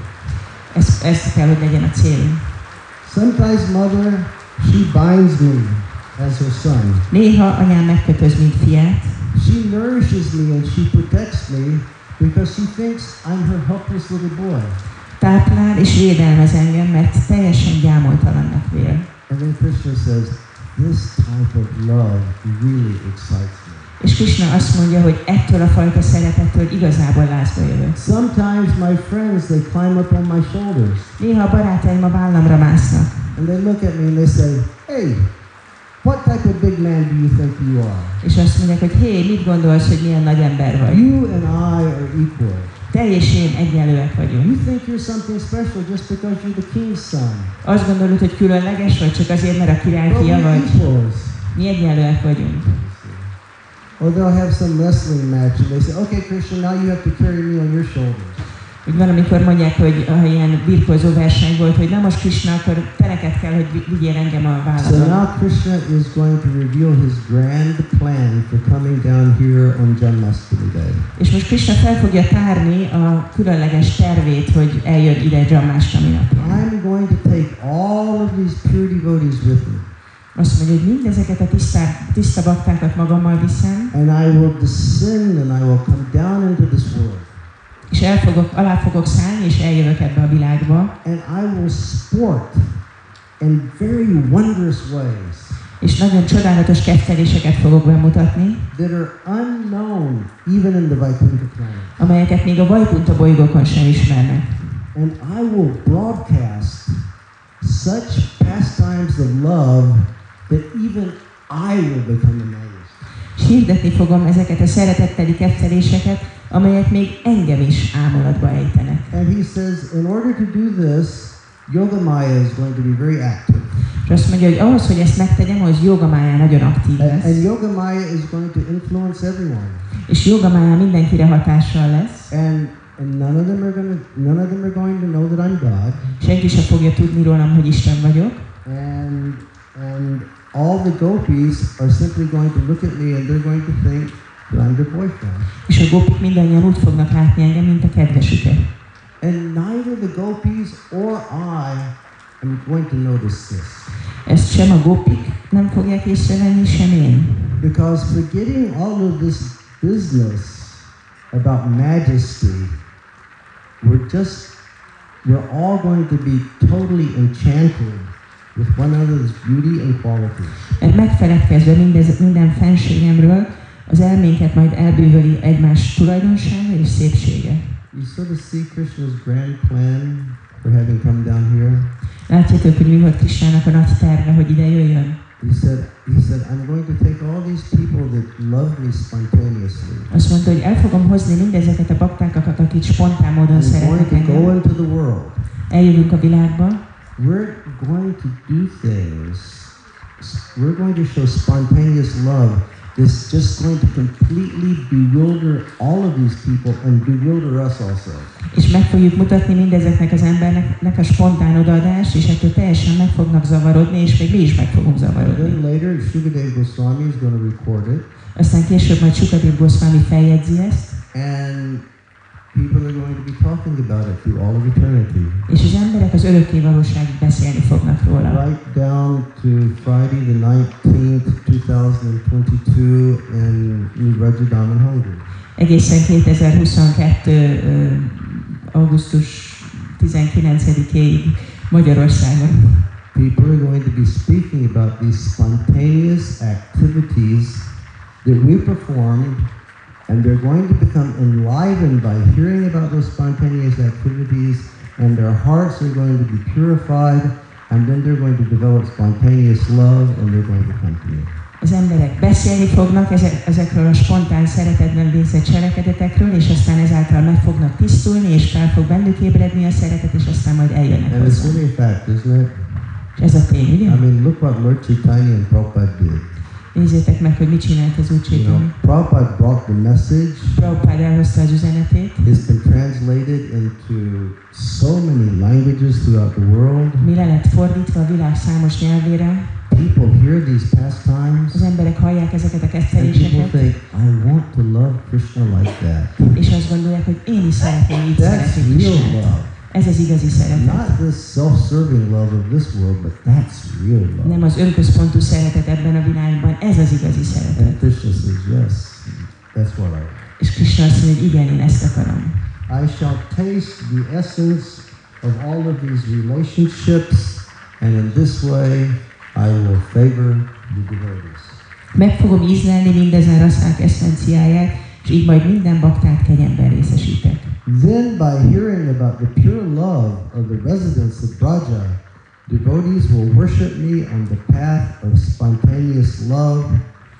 B: Ez, ez kell, hogy legyen a célunk.
A: Sometimes mother, she binds me as her son.
B: Néha anyám megkötöz, mint fiát,
A: She nourishes me and she protects me because she thinks I'm her helpless little boy.
B: táplál és védelmez engem, mert teljesen gyámoltalannak vél.
A: And then Krishna says, this type of love really excites me.
B: És Krishna azt mondja, hogy ettől a fajta szeretettől igazából lázba jövök.
A: Sometimes my friends, they climb up on my shoulders
B: Néha a barátaim a vállamra másznak,
A: and they look at me and they say, hey, what type of big man do you think you are?
B: és azt mondják, hogy hé, mit gondolsz, hogy milyen nagy ember vagy?
A: You and I are equal.
B: Te és én egyenlőek vagyunk.
A: You think you're something special just because you're the king's son.
B: Azt gondolod, hogy különleges vagy, csak azért, mert a király fia vagy?
A: equals.
B: Mi egyenlőek vagyunk.
A: Or they'll have some wrestling match and they say, okay, Krishna, now you have to carry me on your shoulders.
B: Úgy valamikor mondják, hogy ha ilyen birkózó verseny volt, hogy na most Krishna, akkor te neked kell, hogy vi- vigyél engem a
A: So
B: vállamon.
A: now Krishna is going to reveal his grand plan for coming down here on Janmashtami Day.
B: És most Krishna fel fogja tárni a különleges tervét, hogy eljön ide Jammastami napján.
A: I'm going to take all of these pure devotees with me,
B: Azt mondja, hogy mindezeket a tiszta, tiszta baktákat magammal viszem,
A: and I will descend and I will come down into this world,
B: és el fogok, alá fogok szállni, és eljövök ebbe a világba,
A: and I will sport in very wondrous ways
B: és nagyon csodálatos ketteléseket fogok bemutatni,
A: that are unknown even in the Vaikuntha planet.
B: amelyeket még a Vajkunta bolygókon sem ismernek.
A: And I will broadcast such pastimes of love that even I will become amazed.
B: És hirdetni fogom ezeket a szeretetteli ketteléseket, amelyek még engem is ámulatba ejtenek.
A: And he says, in order to do this, Yoga Maya is going to be very active.
B: És azt mondja, hogy ahhoz, hogy ezt megtegyem, ahhoz Yoga Maya nagyon aktív
A: And, and
B: lesz.
A: Yoga Maya is going to influence everyone.
B: És Yoga Maya mindenkire hatással lesz.
A: And and none of them are gonna, none of them are going to know that I'm God.
B: Senki sem fogja tudni rólam, hogy Isten vagyok.
A: And and all the gopis are simply going to look at me and they're going to think that I'm boyfriend.
B: És a gopik mindannyian úgy fognak látni engem, mint a kedvesüket.
A: And neither the gopis or I am going to notice this.
B: Ezt sem a gopik nem fogják észrevenni, sem én.
A: Because forgetting all of this business about majesty, we're just, we're all going to be totally enchanted with one another's beauty and qualities.
B: Mert megfeledkezve mindez, minden fenségemről, az elménket majd elbűvöli egymás tulajdonsága és szépsége.
A: You sort of see Krishna's grand plan for having come down here.
B: Látjátok, hogy mi volt Krisnának a nagy terve, hogy ide jöjjön?
A: He said, he said, I'm going to take all these people that love me spontaneously.
B: Azt mondta, hogy el fogom hozni mindezeket a baktákat, akik spontán módon szeretnek
A: to go
B: engem.
A: into the world.
B: Eljövünk a világba,
A: We're going to do things. We're going to show spontaneous love that's just going to completely bewilder all of these people and bewilder us also.
B: és meg fogjuk mutatni mindezeknek az embernek a spontán odaadás, és ettől teljesen meg fognak zavarodni, és még mi is meg fogunk zavarodni.
A: then later, Shukadev Goswami is going to record it,
B: Aztán később majd Sukadev Goswami feljegyzi ezt,
A: and people are going to be talking about it through all of eternity.
B: és az emberek az örökké valóságig beszélni fognak róla.
A: Right down to Friday the 19th, 2022 in New Vraja Dham in Hungary.
B: Egészen 2022. ö, augusztus 19-ig Magyarországon.
A: People are going to be speaking about these spontaneous activities that we performed, and they're going to become enlivened by hearing about those spontaneous activities, and their hearts are going to be purified, and then they're going to develop spontaneous love, and they're going to come to me.
B: Az emberek beszélni fognak ezek, ezekről a spontán szeretetben végzett cselekedetekről, és aztán ezáltal meg fognak tisztulni, és fel fog bennük ébredni a szeretet, és aztán majd eljönnek
A: And it's
B: hozzá.
A: really a fact, isn't it?
B: És ez a tény,
A: I mean, look what Lord Chaitanya and Prabhupada did.
B: Nézzétek meg, hogy mit csinált az Úr
A: You know, Prabhupada brought the message.
B: Prabhupád elhozta az üzenetét,
A: It's been translated into so many languages throughout the world.
B: mi le lett fordítva a világ számos nyelvére,
A: People hear these pastimes
B: az emberek hallják ezeket a
A: and people think, I want to love Krishna like that.
B: és azt gondolják, hogy én is szeretném így
A: That's real love.
B: Ez az igazi szeretet.
A: Not this self-serving love of this world, but that's real love.
B: Nem az önközpontú szeretet ebben a világban, ez az igazi
A: And
B: szeretet.
A: Krishna says, yes, that's what I
B: És Krishna azt mondja, hogy igen, én ezt akarom.
A: I shall taste the essence of all of these relationships, and in this way I will favor the devotees.
B: Meg fogom ízlelni mindezen rasszák eszenciáját, és így majd minden baktát kegyemben részesítek.
A: Then, by hearing about the pure love of the residents of Braja, devotees will worship me on the path of spontaneous love,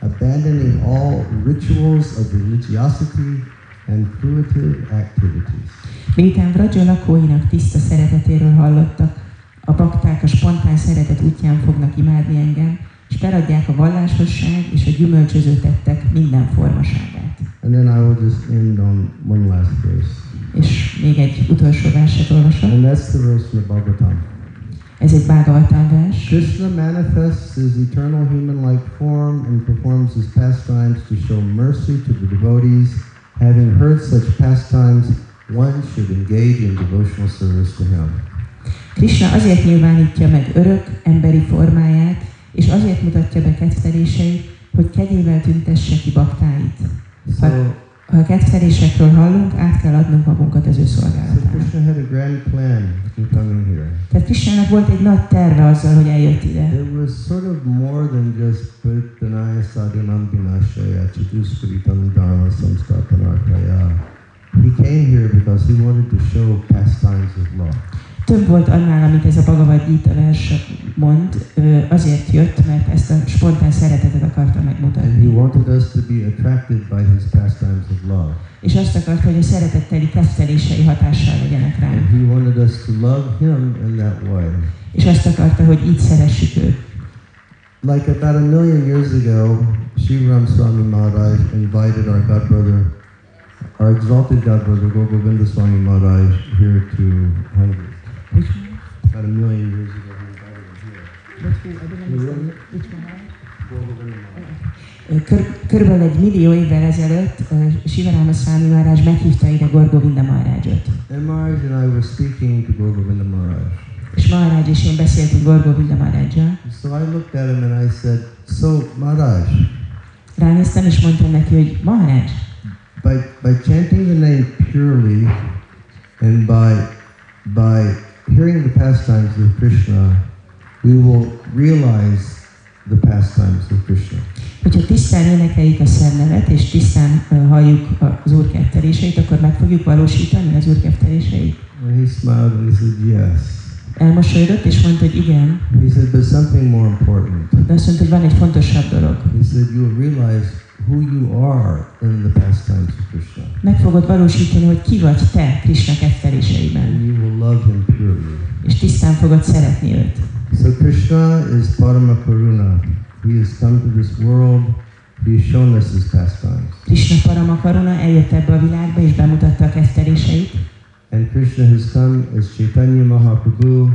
A: abandoning all rituals of religiosity and fruitive activities.
B: Miután Vraja lakóinak tiszta szeretetéről hallottak, a bakták a spontán szeretet útján fognak imádni engem, és feladják a vallásosság és a gyümölcsöző tettek minden formaságát.
A: And then I will just end on one last verse.
B: És még egy utolsó verset olvasok.
A: And that's the verse from the Bhagavatam.
B: Ez egy Bhagavatam vers.
A: Krishna manifests his eternal human-like form and performs his pastimes to show mercy to the devotees. Having heard such pastimes, one should engage in devotional service to him.
B: Krishna azért nyilvánítja meg örök emberi formáját, és azért mutatja be kedveléseit, hogy kegyével tüntesse ki baktáit.
A: So,
B: Ha a kedvelésekről hallunk, át kell adnunk magunkat az ő
A: so
B: szolgálatának.
A: Krishna had a grand plan here.
B: Tehát Krishnának volt egy nagy terve azzal, hogy eljött ide.
A: It was sort of more than just Prittanaya Sadhanam Vinashaya Chatuskritam Dharma Samstapanartaya. He came here because he wanted to show pastimes of love.
B: Több volt annál, amit ez a Bhagavad Gita vers mond, azért jött, mert ezt a spontán szeretetet akarta
A: And he
B: megmutatni.
A: wanted us to be attracted by his pastimes of love.
B: És azt akarta, hogy a szeretetteli kedvelései hatással legyenek ránk.
A: And he wanted us to love him in that way.
B: És azt akarta, hogy így szeressük őt.
A: Like about a million years ago, Sri Ram Swami Maharaj invited our godbrother our exalted Godbrother Gogovinda Swami Maharaj here to Hungary. About a million years ago, he invited him here. Maharaj.
B: Kör, körülbelül egy millió évvel ezelőtt Sivaráma Swami Maharaj meghívta ide Gorgovinda Maharajot.
A: And Maharaj and I were speaking to Gogovinda Maharaj.
B: És Maharaj és én beszéltünk Gorgovinda Maharajjal.
A: So I looked at him and I said, So, Maharaj,
B: Ránéztem és mondtam neki, hogy Maharaj,
A: by, by chanting the name purely and by, by hearing the pastimes of Krishna, we will realize the pastimes of Krishna.
B: hogyha tisztán énekeljük a szernevet, és tisztán halljuk az Úr ketteléseit, akkor meg fogjuk valósítani az Úr ketteléseit.
A: And he smiled and he said, Yes.
B: Elmosolyodott, és mondta, hogy igen,
A: He said, But something more important.
B: de azt mondta, hogy van egy fontosabb dolog.
A: He said, You'll realize who you are in the pastimes of Krishna.
B: Meg fogod valósítani, hogy ki vagy te Krishna ketteléseiben,
A: And you will love him purely.
B: és tisztán fogod szeretni őt.
A: So Krishna is Parama Karuna. He has come to this world. He has shown us his pastimes.
B: Krishna Paramakaruna eljött ebbe a világba, és bemutatta a ketteléseit,
A: And Krishna has come as Chaitanya Mahaprabhu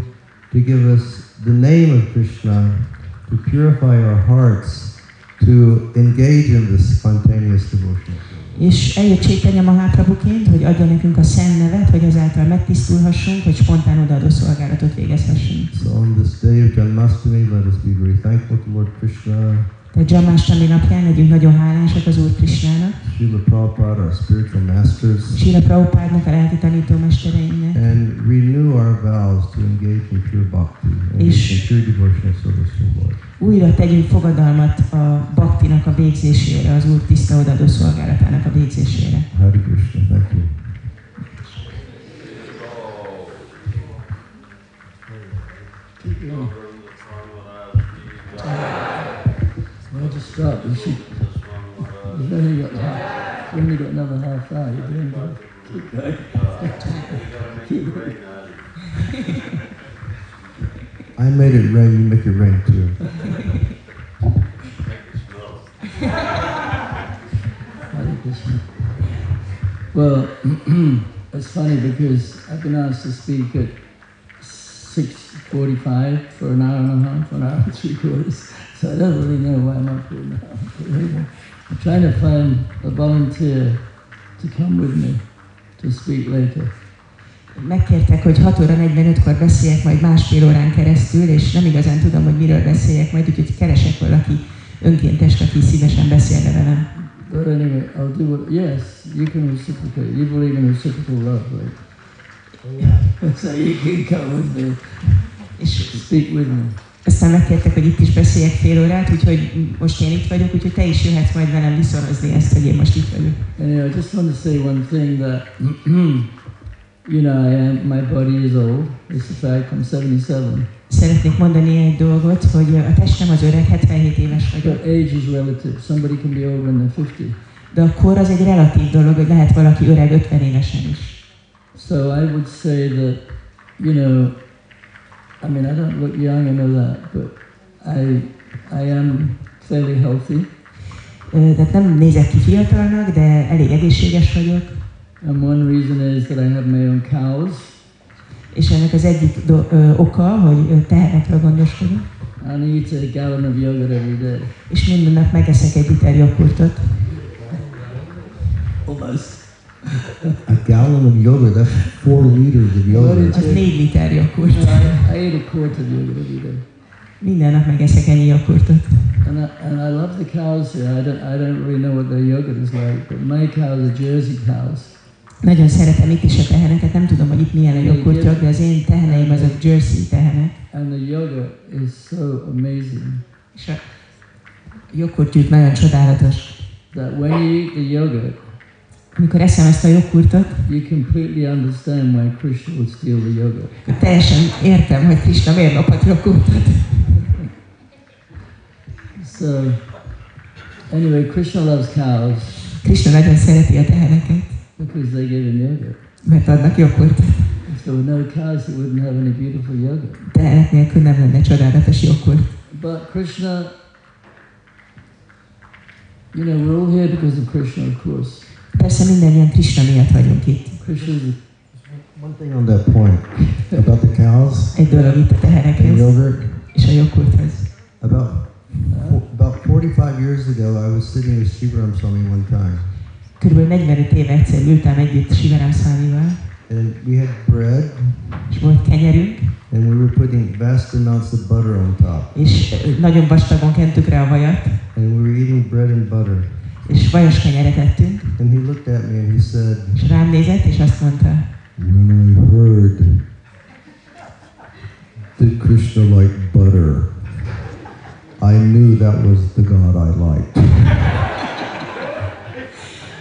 A: to give us the name of Krishna, to purify our hearts, to engage in this spontaneous devotion.
B: és eljött Chaitanya Mahaprabhuként, hogy adja nekünk a szent nevet, hogy ezáltal megtisztulhassunk, hogy spontán odaadó szolgálatot végezhessünk.
A: So on this day of Janmashtami, let us be very thankful to Lord Krishna,
B: Tehát Jamastami napján legyünk nagyon hálásak az Úr Krishnának,
A: Srila Prabhupada, our spiritual masters,
B: Sila Prabhupádnak, a lelki tanítómestereinknek,
A: and renew our vows to engage in pure bhakti, engage in pure devotional service to the Lord.
B: Újra tegyünk fogadalmat a baktinak a végzésére, az Úr tiszta odaadó szolgálatának a végzésére.
A: Hare Krishna, thank you.
C: Just stop. Got got another. Keep going. Keep going.
A: I made it rain, you make it rain too.
C: Well, it's funny because I've been asked to speak at 6.45 for an hour and a half, an hour and three quarters. So I don't really know why I'm up here now. I'm trying to find a volunteer to come with me to speak later.
B: Megkértek, hogy 6 óra 45-kor beszéljek majd másfél órán keresztül, és nem igazán tudom, hogy miről beszéljek majd, úgyhogy keresek valaki önkéntest, aki szívesen beszélne velem.
C: But anyway, I'll do what, yes, you can reciprocate. You believe in reciprocal love, right? so you can come with me,
B: És
C: speak with me.
B: aztán megkértek, hogy itt is beszéljek fél órát, úgyhogy most én itt vagyok, úgyhogy te is jöhetsz majd velem viszorozni ezt, hogy én most itt vagyok.
C: Anyway, I just want to say one thing that, you know, I am, my body is old. It's a fact, I'm 77.
B: Szeretnék mondani egy dolgot, hogy a testem az öreg, 77 éves vagyok,
C: But age is relative. Somebody can be older than 50.
B: de a kor az egy relatív dolog, hogy lehet valaki öreg 50 évesen is.
C: So I would say that, you know, I mean, I don't look young, I know that, but I, I am fairly healthy.
B: Tehát nem nézek ki fiatalnak, de elég egészséges vagyok,
C: And one reason is that I have my own cows.
B: és ennek az egyik do- ö, oka, hogy ö, tehenekről gondoskodom,
C: And I eat a gallon of yogurt every day.
B: és minden nap megeszek egy liter joghurtot.
C: Almost.
A: A gallon of yogurt, that's four liters of yogurt.
B: Az négy liter joghurt.
C: I, I eat a quart of yogurt every day.
B: Minden nap megeszek ennyi joghurtot.
C: And I, and I love the cows here. I don't, I don't really know what their yogurt is like, but my cows are Jersey cows.
B: Nagyon szeretem itt is a teheneket, nem tudom, hogy itt milyen a joghurtjuk, de az én teheneim azok Jersey tehenek.
C: And the yogurt is so amazing
B: És a joghurtjuk nagyon csodálatos.
C: that when you eat the yogurt,
B: Amikor eszem ezt a joghurtot,
C: you completely understand why Krishna would steal the yogurt.
B: teljesen értem, hogy Krishna miért lopott joghurtot.
C: So, anyway, Krishna loves cows
B: Krishna nagyon szereti a teheneket,
C: because they give him yogurt.
B: mert adnak joghurtot.
C: If there were no cows, he wouldn't have any beautiful yogurt.
B: Tehenek nélkül nem lenne csodálatos joghurt.
C: But Krishna, you know, we're all here because of Krishna, of course.
B: Persze mindannyian Krishna miatt vagyunk itt.
C: Krishna is
A: One thing on that point about the cows
B: Egy dolog itt a
A: and
B: teherekhez
A: yogurt.
B: és a joghurthoz.
A: About about 45 years ago, I was sitting with Shivaram Swami one time,
B: Körülbelül 45 éve egyszer ültem együtt Sivaram Swamival,
A: and we had bread,
B: és volt kenyerünk,
A: and we were putting vast amounts of butter on top,
B: és nagyon vastagon kentük rá a vajat,
A: and we were eating bread and butter.
B: és vajos kenyeret ettünk,
A: And he looked at me and he said,
B: és rám nézett, és azt mondta,
A: When I heard that Krishna liked butter, I knew that was the God I liked.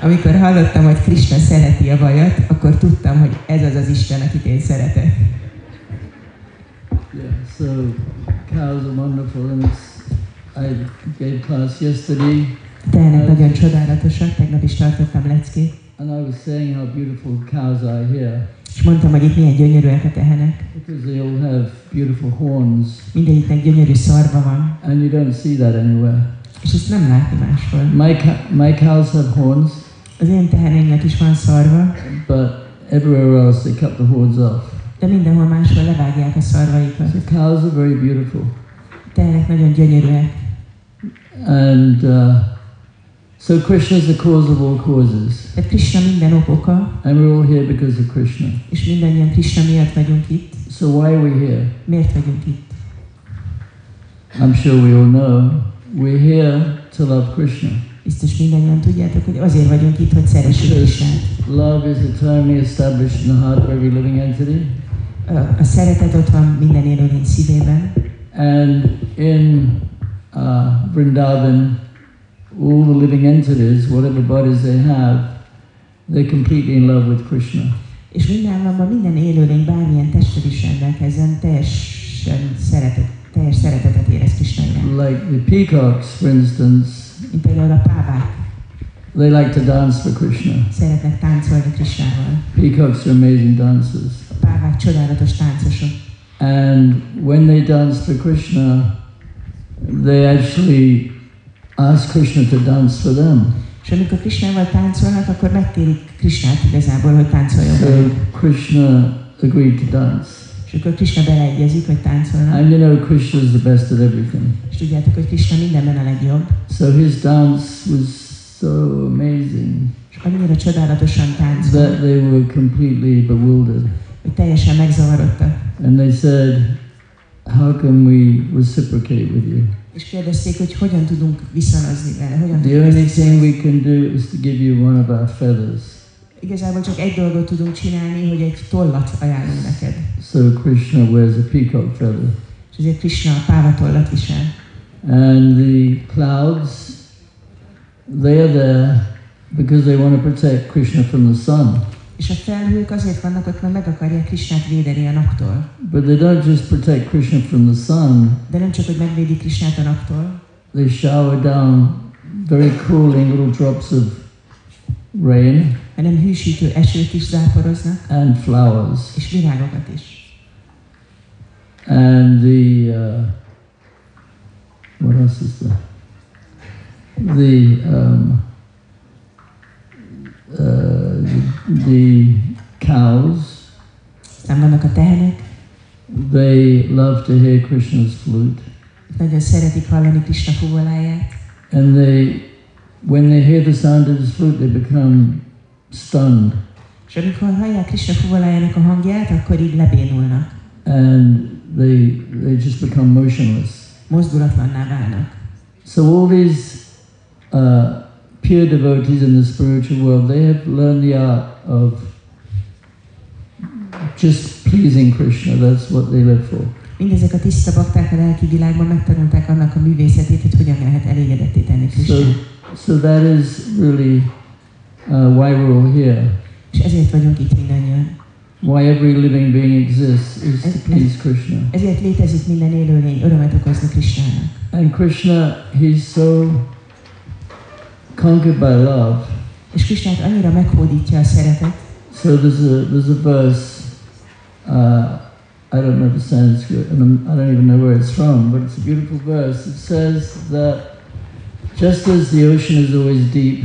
B: Amikor hallottam, hogy Krishna szereti a vajat, akkor tudtam, hogy ez az az Isten, akit én szeretek.
C: Yeah, so cows are wonderful, and I gave class yesterday,
B: tehenek nagyon csodálatosak, tegnap is tartottam leckét,
C: and I was saying how beautiful cows are here,
B: és mondtam, hogy itt milyen gyönyörűek a tehenek.
C: because they all have beautiful horns,
B: Mindegyiknek gyönyörű szarva van,
C: and you don't see that anywhere.
B: és ezt nem látni máshol.
C: My my cows have horns,
B: Az én tehenémnek is van szarva,
C: but everywhere else they cut the horns off.
B: de mindenhol máshol levágják a szarvaikat.
C: So cows are very beautiful,
B: tehenek nagyon gyönyörűek.
C: and uh, so Krishna is the cause of all causes,
B: Tehát Krishna minden ok oka,
C: and we're all here because of Krishna.
B: és mindannyian Krishna miatt vagyunk itt.
C: So why are we here?
B: Miért vagyunk itt?
C: I'm sure we all know we're here to love Krishna.
B: Biztos mindannyian tudjátok, hogy azért vagyunk itt, hogy szeressük Krishnát.
C: Love is eternally established in the heart of every living entity.
B: A, szeretet ott van minden élőlény szívében,
C: And in uh, Vrindavan, all the living entities, whatever bodies they have, they're completely in love with Krishna.
B: és mindenben minden élőlény bármilyen tested is rendelkezzen, teljesen szeretet, teljes szeretetet érez Krishna iránt.
C: Like the peacocks, for instance,
B: Mint például a pávák
C: they like to dance for Krishna.
B: szeretnek táncolni Krishnával.
C: Peacocks are amazing dancers.
B: A pávák csodálatos táncosok.
C: And when they dance for Krishna, they actually ask Krishna to dance for them.
B: És amikor Krishnával táncolnak, akkor megtérik Krishnát igazából, hogy táncoljon
C: So. Krishna agreed to dance.
B: És akkor Krishna beleegyezik, hogy táncolnak.
C: And you know, Krishna is the best at everything.
B: És tudjátok, hogy Krishna mindenben a legjobb.
C: So his dance was so amazing
B: És annyira csodálatosan táncol,
C: that they were completely bewildered.
B: hogy teljesen megzavarodtak.
C: And they said, How can we reciprocate with you?
B: És kérdezték, hogy hogyan tudunk viszonozni vele, hogyan
C: The only thing we can do is to give you one of our feathers.
B: Igazából csak egy dolgot tudunk csinálni, hogy egy tollat ajánlunk neked.
C: So Krishna wears a peacock feather.
B: És ezért Krishna a pávatollat visel.
C: And the clouds, they are there because they want to protect Krishna from the sun.
B: És a felhők azért vannak ott, mert meg akarják Krishnát védeni a naptól.
C: But they don't just protect Krishna from the sun,
B: De nem csak, hogy megvédik Krishnát a naptól,
C: they shower down very cooling little drops of rain
B: hanem hűsítő esőt is záporoznak,
C: and flowers.
B: és virágokat is.
C: And the, uh, what else is there? The, um, uh, the cows,
B: vannak a tehenek,
C: they love to hear Krishna's flute.
B: nagyon szeretik hallani Krishna fuvoláját,
C: And they, when they hear the sound of his flute, they become stunned.
B: és amikor hallják Krishna fuvolájának a hangját, akkor így lebénulnak,
C: And they, they just become motionless.
B: mozdulatlanná válnak.
C: So all these uh, pure devotees in the spiritual world, they have learned the art of just pleasing Krishna. That's what they live for.
B: Mindezek a tiszta bakták a lelki világban megtanulták annak a művészetét, hogy hogyan lehet elégedetté tenni
C: So,
B: Krishnát.
C: So that is really uh, why we're all here.
B: És ezért vagyunk itt mindannyian.
C: Why every living being exists is to please Krishna.
B: Ezért létezik minden élőlény, örömet okozni Krishnának.
C: And Krishna, he's so conquered by love.
B: És Krishnát annyira meghódítja a szeretet,
C: So there's a there's a verse. Uh, I don't know the Sanskrit, and I don't even know where it's from, but it's a beautiful verse. It says that just as the ocean is always deep,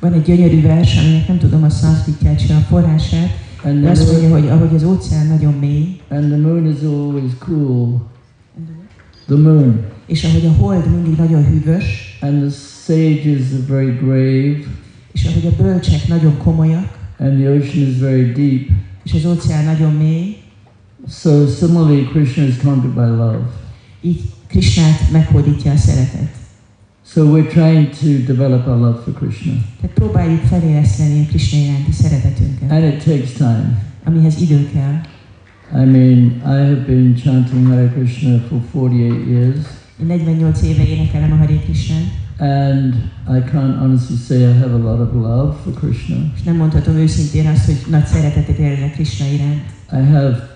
B: Van egy gyönyörű vers, aminek nem tudom a szanszkritját se a forrását,
C: And
B: de azt mondja, hogy ahogy az óceán nagyon mély,
C: and the moon is always cool. The moon.
B: és ahogy a hold mindig nagyon hűvös,
C: And the sages are very grave.
B: és ahogy a bölcsek nagyon komolyak,
C: And the ocean is very deep.
B: és az óceán nagyon mély,
C: So similarly, Krishna is conquered by love.
B: így Krisnát meghódítja a szeretet.
C: So we're trying to develop our love for Krishna.
B: Tehát próbáljuk feléleszteni a Krisna iránti szeretetünket,
C: And it takes time.
B: amihez idő kell.
C: I mean, I have been chanting Hare Krishna for 48 years,
B: Én 48 éve énekelem a Hare Krisnát,
C: and I can't honestly say I have a lot of love for Krishna.
B: és nem mondhatom őszintén azt, hogy nagy szeretetet érzek Krisna iránt.
C: I have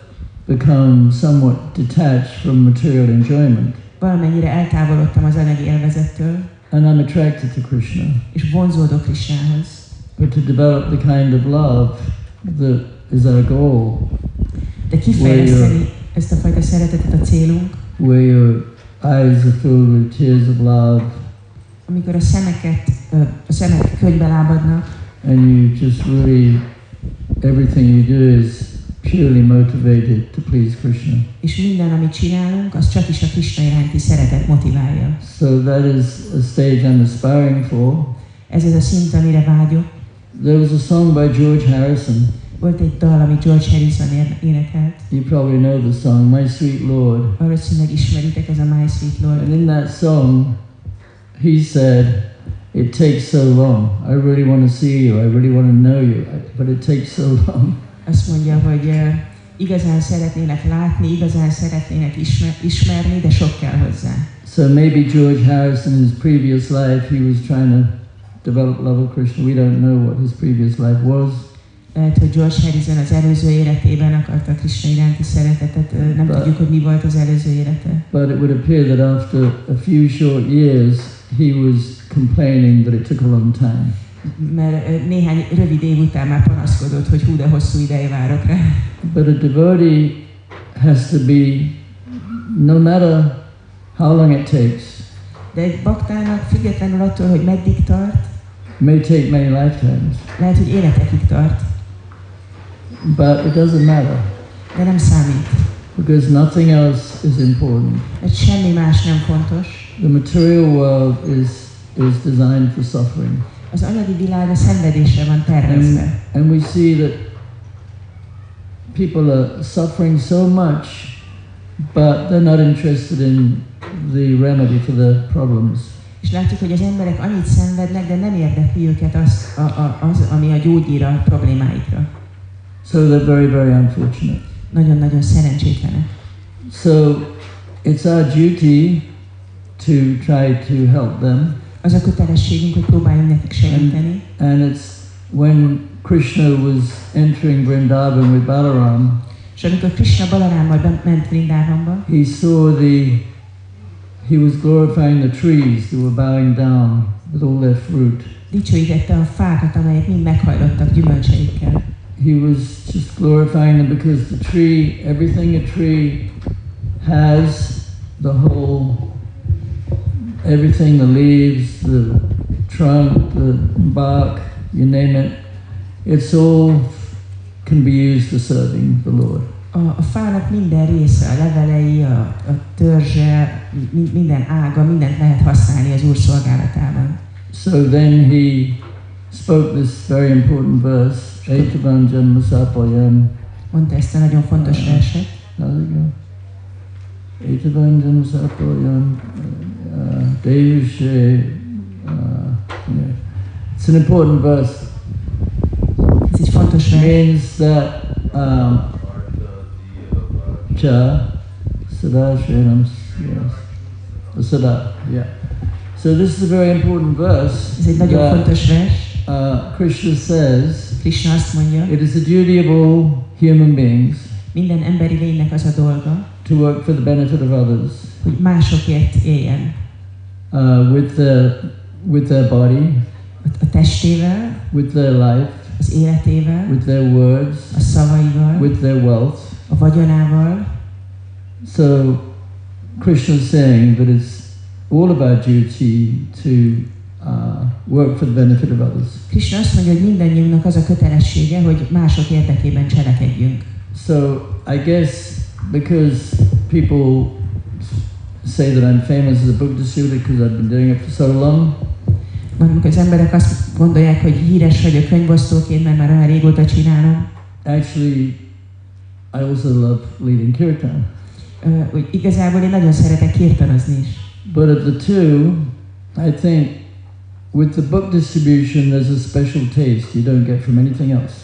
C: become somewhat detached from material enjoyment,
B: Valamennyire eltávolodtam az anyagi élvezettől,
C: and I'm attracted to Krishna.
B: és vonzódok Krisnához.
C: But to develop the kind of love that is our goal,
B: De kifejleszteni ezt a fajta szeretetet a célunk,
C: where your eyes are filled with tears of love,
B: amikor a szemeket, a szemek könyvbe lábadnak,
C: and you just really, everything you do is purely motivated to please Krishna.
B: és minden, amit csinálunk, az csak is a Krishna iránti szeretet motiválja.
C: So that is a stage I'm aspiring for.
B: Ez az a szint, amire vágyok.
C: There was a song by George Harrison.
B: Volt egy dal, amit George Harrison énekelt.
C: You probably know the song, My Sweet Lord.
B: Valószínűleg ismeritek, ez a My Sweet Lord.
C: And in that song, he said, It takes so long. I really want to see you. I really want to know you. But it takes so long.
B: Azt mondja, hogy igazán szeretnének látni, igazán szeretnének ismer- ismerni, de sok kell hozzá.
C: So maybe George Harrison, in his previous life, he was trying to develop love of Krishna. We don't know what his previous life was.
B: Lehet, hogy George Harrison az előző életében akarta Krishna iránti szeretetet, nem
C: But-
B: tudjuk, hogy mi volt az előző élete.
C: But it would appear that after a few short years, he was complaining that it took a long time.
B: Mert néhány rövid év után már panaszkodott, hogy hú, de hosszú ideje várok rá.
C: But a devotee has to be, no matter how long it takes,
B: De egy baktának függetlenül attól, hogy meddig tart,
C: may take many lifetimes,
B: lehet, hogy életekig tart,
C: but it doesn't matter
B: de nem számít.
C: because nothing else is important.
B: Mert semmi más nem fontos.
C: The material world is, is designed for suffering.
B: Az anyagi világ a szenvedésre van tervezve.
C: And we see that people are suffering so much, but they're not interested in the remedy for their problems.
B: És látjuk, hogy az emberek annyit szenvednek, de nem érdekli őket az, a, a, az ami a gyógyír a problémáikra.
C: So they're very, very unfortunate.
B: Nagyon-nagyon szerencsétlenek.
C: So it's our duty to try to help them.
B: Kötelességünk, hogy próbáljunk nekik segíteni.
C: And it's when Krishna was entering Vrindavan with Balaram,
B: És amikor Krishna Balarámmal ment Vrindávamba,
C: he saw the, he was glorifying the trees that were bowing down with all their fruit.
B: dicsőítette a fákat, amelyek mind meghajlottak gyümölcseikkel.
C: He was just glorifying them because the tree, everything a tree has, the whole, everything, the leaves, the trunk, the bark, you name it, it's all can be used for serving the Lord.
B: A, a fának minden része, a levelei, a, a törzse, mi- minden ága, mindent lehet használni az Úr szolgálatában.
C: So then he spoke this very important verse, Etavan Janmasapayam.
B: Mondta ezt a nagyon fontos uh, verset.
C: How's it go? Uh, Devushe. Uh. It's an important verse.
B: Ez egy fontos
C: It
B: vers.
C: means that um, Cha Sada Shrinam, yes. Sada, yeah. So this is a very important verse.
B: Ez egy nagyon fontos vers.
C: uh, Krishna says
B: Krishna azt mondja,
C: it is the duty of all human beings
B: minden emberi lénynek az a dolga,
C: to work for the benefit of others
B: hogy másokért éljen.
C: uh, with their with their body,
B: A- testével,
C: with their life,
B: az életével,
C: with their words,
B: a szavaival,
C: with their wealth.
B: a vagyonával.
C: So Krishna is saying that it's all of our duty to uh, work for the benefit of others.
B: Krishna azt mondja, hogy mindannyiunknak az a kötelessége, hogy mások érdekében cselekedjünk.
C: So I guess because people say that I'm famous as a book distributor because I've been doing it for so long,
B: Amikor az emberek azt gondolják, hogy híres vagyok könyvosztóként, mert már olyan régóta csinálom,
C: actually I also love leading kirtan.
B: ö, hogy igazából én nagyon szeretek kirtanozni is.
C: But of the two, I think with the book distribution there's a special taste you don't get from anything else.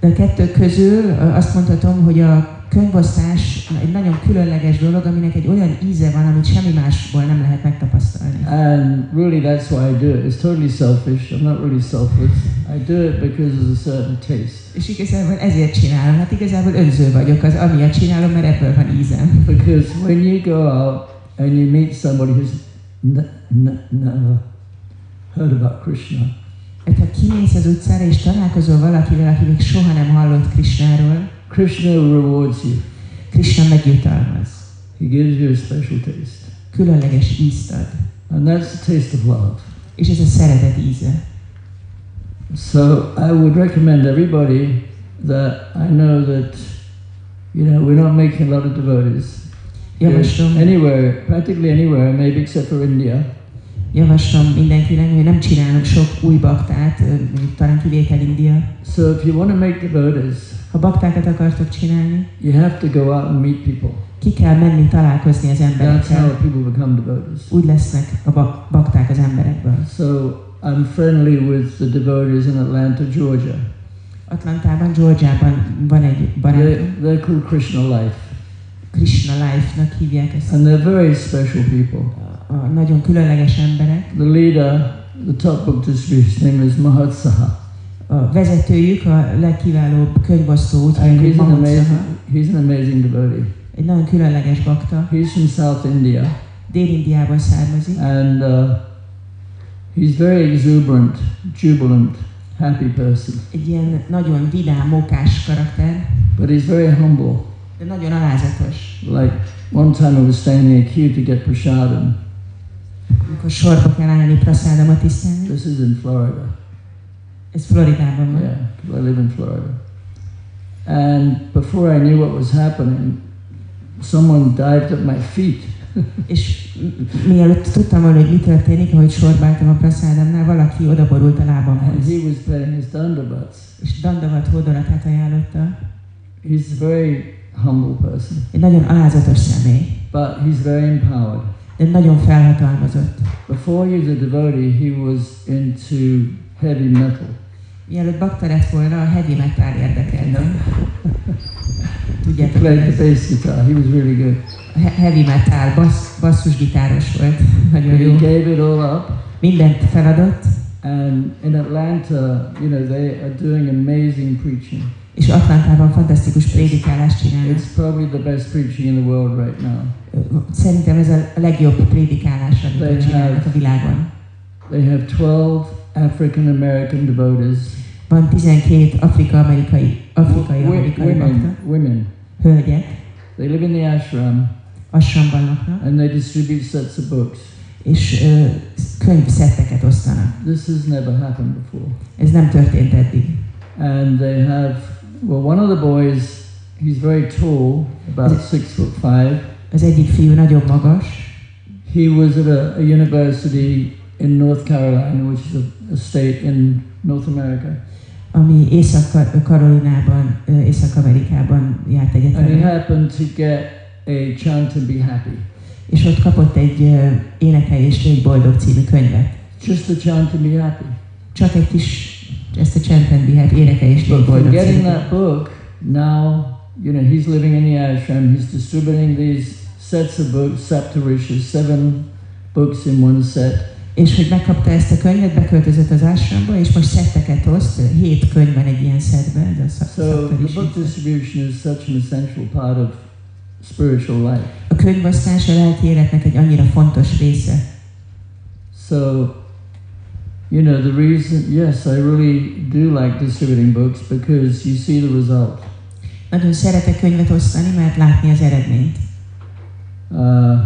B: De a kettő közül azt mondhatom, hogy a könyvosztás egy nagyon különleges dolog, aminek egy olyan íze van, amit semmi másból nem lehet megtapasztalni.
C: And really, that's why I do it. It's totally selfish. I'm not really selfless. I do it because there's a certain taste.
B: És igazából ezért cínálom. Hát igazából önző vagyok, az amiatt csinálom, mert ebből van ízem.
C: Because when you go out and you meet somebody who's never heard about Krishna,
B: Hát ha kimész az utcára és találkozol valakivel, aki még soha nem hallott Krishnáról,
C: Krishna rewards you.
B: Krishna megjutalmaz.
C: He gives you a special taste.
B: Különleges ízt ad.
C: And that's the taste of love.
B: És ez a szeretet íze.
C: So I would recommend everybody that I know that, you know, we're not making a lot of devotees.
B: Javaslom,
C: Anywhere, practically anywhere, maybe except for India.
B: Javaslom mindenkinek, hogy nem csinálunk sok új baktát, talán kivétel India.
C: So if you want to make devotees,
B: Ha baktákat akartok csinálni,
C: you have to go out and meet people.
B: ki kell menni találkozni az
C: That's how
B: emberekkel.
C: people become devotees.
B: Úgy lesznek a bak- bakták az emberekből.
C: So I'm friendly with the devotees in Atlanta, Georgia.
B: Atlantában, Georgiában van egy
C: They're,
B: barátom,
C: they're called Krishna Life.
B: Krishna Life-nak hívják ezt.
C: And they're very special people.
B: Nagyon különleges emberek.
C: The leader, the top book distributor, his name is Mahat Saha.
B: A vezetőjük a legkiválóbb könyvosztó, úgy hívják,
C: he's an, amazing, he's an amazing devotee.
B: Egy nagyon különleges bakta.
C: He's from South India.
B: Dél-Indiából származik.
C: And uh, he's very exuberant, jubilant, happy person.
B: Egy ilyen nagyon vidám, mókás karakter,
C: But he's very humble.
B: de nagyon alázatos.
C: Like one time I was standing in a queue to get prasadam.
B: Amikor sorba kell állni praszádamat tisztelni.
C: This is in Florida.
B: Ez Floridában van.
C: Yeah, I live in Florida. And before I knew what was happening, someone dived at my feet.
B: És mielőtt tudtam volna, hogy mi történik, ahogy sorba álltam a praszádamnál, valaki odaborult a lábamhoz.
C: he was paying his dandavats.
B: És Dandavat hódolatát ajánlotta.
C: He's a very humble person,
B: Egy nagyon alázatos személy,
C: but he's very empowered.
B: De nagyon felhatalmazott.
C: Before he was a devotee, he was into heavy metal.
B: Mielőtt bakta lett volna, a heavy metal érdekelte.
C: He
B: Tudjátok,
C: played
B: hogy
C: the bass guitar. He was really good.
B: he- heavy metal, bassz, basszusgitáros volt. Nagyon
C: But he
B: jó.
C: gave it all up.
B: Mindent feladott,
C: And in Atlanta, you know, they are doing amazing preaching.
B: És Atlantában fantasztikus prédikálást csinálnak.
C: It's probably the best preaching in the world right now.
B: Szerintem ez a legjobb prédikálás, amit
C: They
B: csinálnak
C: have-
B: a világon.
C: They have 12 African American devotees.
B: Van 12 afrika-amerikai, afrikai-amerikai
C: women, women.
B: hölgyek,
C: They live in the ashram
B: Assamban laknak,
C: and they distribute sets of books.
B: és ö, könyvszetteket osztanak.
C: This has never happened before.
B: Ez nem történt eddig.
C: And they have, well, one of the boys, he's very tall, about six foot five.
B: Az egyik fiú nagyon magas,
C: He was at a, a university in North Carolina, which is a, a state in North America.
B: ami Észak-Karolinában, Észak-Amerikában járt
C: And he
B: egyetemre.
C: happened to get a chant and be happy.
B: És ott kapott egy Énekelj és légy boldog című könyvet.
C: Just the chant and be happy.
B: Csak egy kis, ezt a Chanten Bihet Énekelj és boldog
C: getting that book, now, you know, he's living in the ashram, he's distributing these sets of books, Saptarishis, seven books in one set.
B: És hogy megkapta ezt a könyvet, beköltözött az ásramba, és most szetteket oszt, hét könyv van egy ilyen szedben, ez a
C: So the book distribution is such an essential part of spiritual life.
B: A könyvosztás a lelki életnek egy annyira fontos része.
C: So, you know, the reason, yes, I really do like distributing books because you see the result.
B: Nagyon szeretek könyvet osztani, mert látni az eredményt.
C: Uh,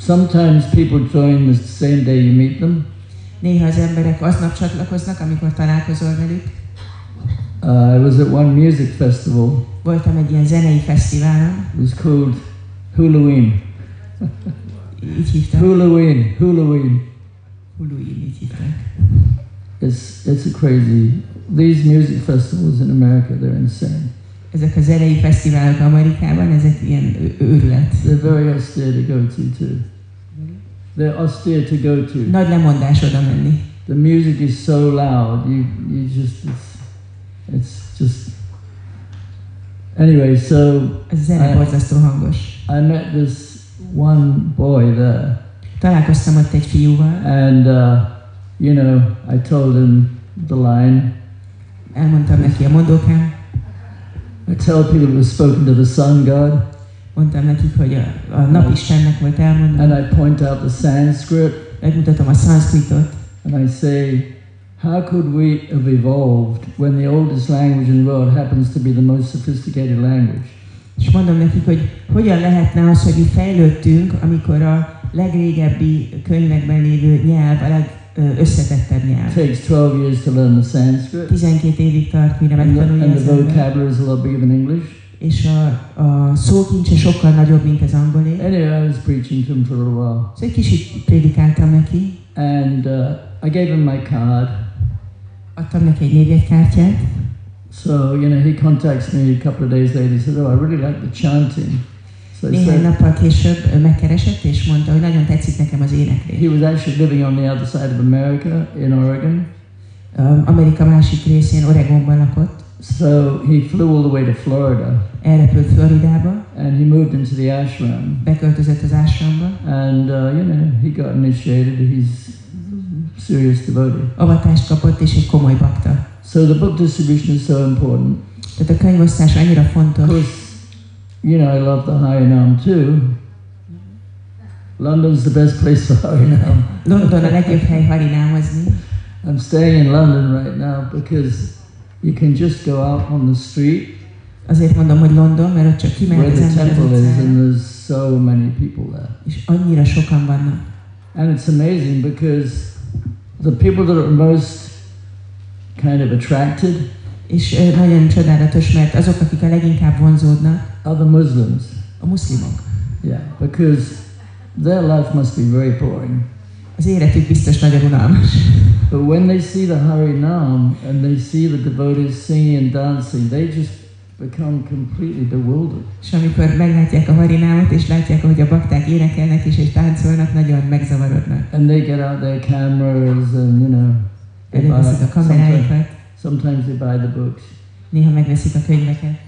C: sometimes people join the same day you meet them,
B: Néha az emberek aznap csatlakoznak, amikor találkozol velük.
C: Uh, I was at one music festival.
B: Voltam egy ilyen zenei fesztiválon,
C: It was called Hulaween.
B: így.
C: Halloween.
B: Huluin, hívták.
C: It's it's a crazy. These music festivals in America, they're insane.
B: Ezek a zenei fesztiválok Amerikában, ezek ilyen őrület.
C: They're very austere to go to too. They're austere to go to.
B: Nagy lemondás oda menni.
C: The music is so loud. You you just it's, it's just. Anyway, so I-. I met this one boy there,
B: Találkoztam ott egy fiúval,
C: and uh, you know, I told him the line.
B: elmondtam neki a mondókám,
C: I tell people it was spoken to the sun god,
B: mondtam nekik, hogy a, a volt elmondva,
C: and I point out the Sanskrit,
B: megmutatom a szanszkritot,
C: and I say, how could we have evolved when the oldest language in the world happens to be the most sophisticated language?
B: és mondom nekik, hogy hogyan lehetne az, hogy mi fejlődtünk, amikor a legrégebbi könyvekben lévő nyelv a legösszetettebb
C: It
B: nyelv.
C: takes 12 years to learn the Sanskrit,
B: 12 évig tart, mire megtanulja
C: and the
B: ember.
C: vocabulary is a lot bigger than English.
B: És a, a szókincse sokkal nagyobb, mint az angolé.
C: Anyway, I was preaching to him for a little while,
B: Szóval egy kicsit prédikáltam neki,
C: and uh, I gave him my card.
B: adtam neki egy névjegykártyát,
C: So, you know, he contacts me a couple of days later. He said, Oh, I really like the chanting. I
B: Néhány
C: said,
B: nappal később megkeresett, és mondta, hogy nagyon tetszik nekem az éneklés.
C: he was actually living on the other side of America in Oregon.
B: Amerika másik részén, Oregonban lakott,
C: So he flew all the way to Florida
B: elrepült Floridába,
C: and he moved into the ashram.
B: beköltözött az ásramba,
C: And, uh, you know, he got initiated. He's serious devotee.
B: avatást kapott, és egy komoly bakta.
C: So the book distribution is so important.
B: Tehát a könyvosztás annyira fontos.
C: course, you know, I love the Harinam too. London's the best place for Harinam.
B: London a legjobb hely harinámozni.
C: I'm staying in London right now because you can just go out on the street
B: Azért mondom, hogy London, mert ott csak az
C: the
B: ember az
C: temple is, and there's so many people there.
B: és annyira sokan vannak.
C: And it's amazing because the people that are most kind of attracted
B: És nagyon csodálatos, mert azok, akik a leginkább vonzódnak,
C: are the Muslims.
B: a muszlimok.
C: Yeah, because their life must be very boring.
B: Az életük biztos nagyon unalmas.
C: But when they see the Harinam and they see the devotees singing and dancing, they just become completely bewildered.
B: És amikor meglátják a harinámot, és látják, ahogy a bakták énekelnek is, és táncolnak, nagyon megzavarodnak.
C: And they get out their cameras and, you know,
B: Előveszik a kameráikat,
C: sometimes they buy the books.
B: néha megveszik a könyveket.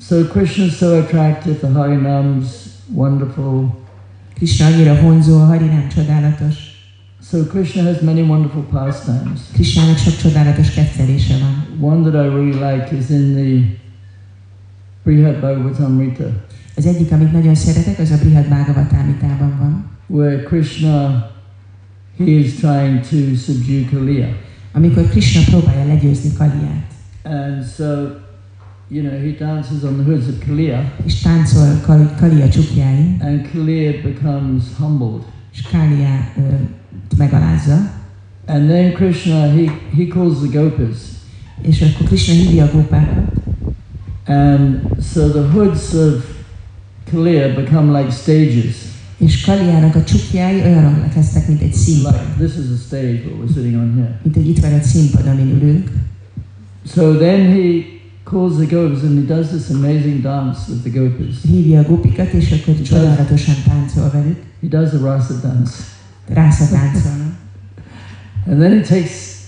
C: So Krishna is so attractive, the Harinam's wonderful.
B: Krishna annyira vonzó, a harinám csodálatos.
C: So Krishna has many wonderful pastimes.
B: Krishnának sok csodálatos kettelése van.
C: One that I really like is in the Brihad Bhagavatamrita,
B: Az egyik, amit nagyon szeretek, az a Brihad Bhagavatamritában van,
C: where Krishna, he is trying to subdue Kaliya.
B: Amikor Krishna próbálja legyőzni Kaliát,
C: And so, you know, he dances on the hoods of Kaliya,
B: és táncol Kali, Kalia csukjáin,
C: and Kaliya becomes humbled.
B: és Káliá ö, megalázza,
C: And then Krishna, he, he calls the gopas.
B: és akkor Krishna hívja a gópákat,
C: And so the hoods of Kaliya become like stages.
B: És Kaliának a csukjái olyanok lesznek, mint egy színpad.
C: This is a stage what we're sitting on here.
B: Mint egy itt van egy színpad, amin ülünk.
C: So then he calls the gopas and he does this amazing dance with the gopas.
B: Hívja a gópikat, és akkor csodálatosan táncol velük.
C: He does the rasa dance.
B: Rásza táncolnak.
C: And then he takes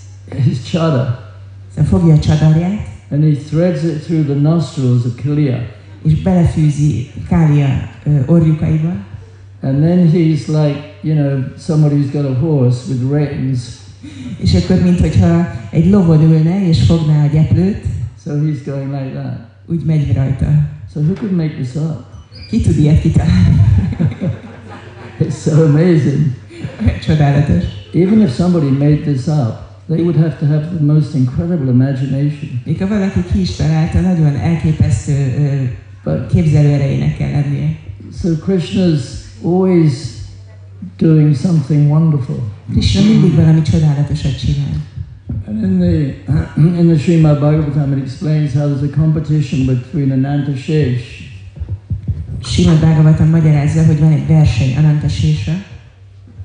C: his chada
B: Szóval fogja a csadarját,
C: and he threads it through the nostrils of Kaliya.
B: és belefűzi Kália ö, orjukaiba,
C: And then he's like, you know, somebody who's got a horse with reins.
B: és akkor, mintha egy lovon ülne, és fogná a gyeplőt,
C: So he's going like that.
B: úgy megy rajta.
C: So who could make this up?
B: Ki tud ilyet kitalálni?
C: It's so amazing.
B: Csodálatos.
C: Even if somebody made this up, they would have to have the most incredible imagination.
B: Még ha valaki ki is találta, nagyon elképesztő
C: But
B: képzelőerejének kell lennie.
C: so Krishna's always doing something wonderful.
B: Krishna mindig valami csodálatosat csinál.
C: And in the in the Srimad Bhagavatam, it explains how there's a competition between Ananta Shesh
B: Srimad Bhagavatam magyarázza, hogy van egy verseny Ananta Sésra,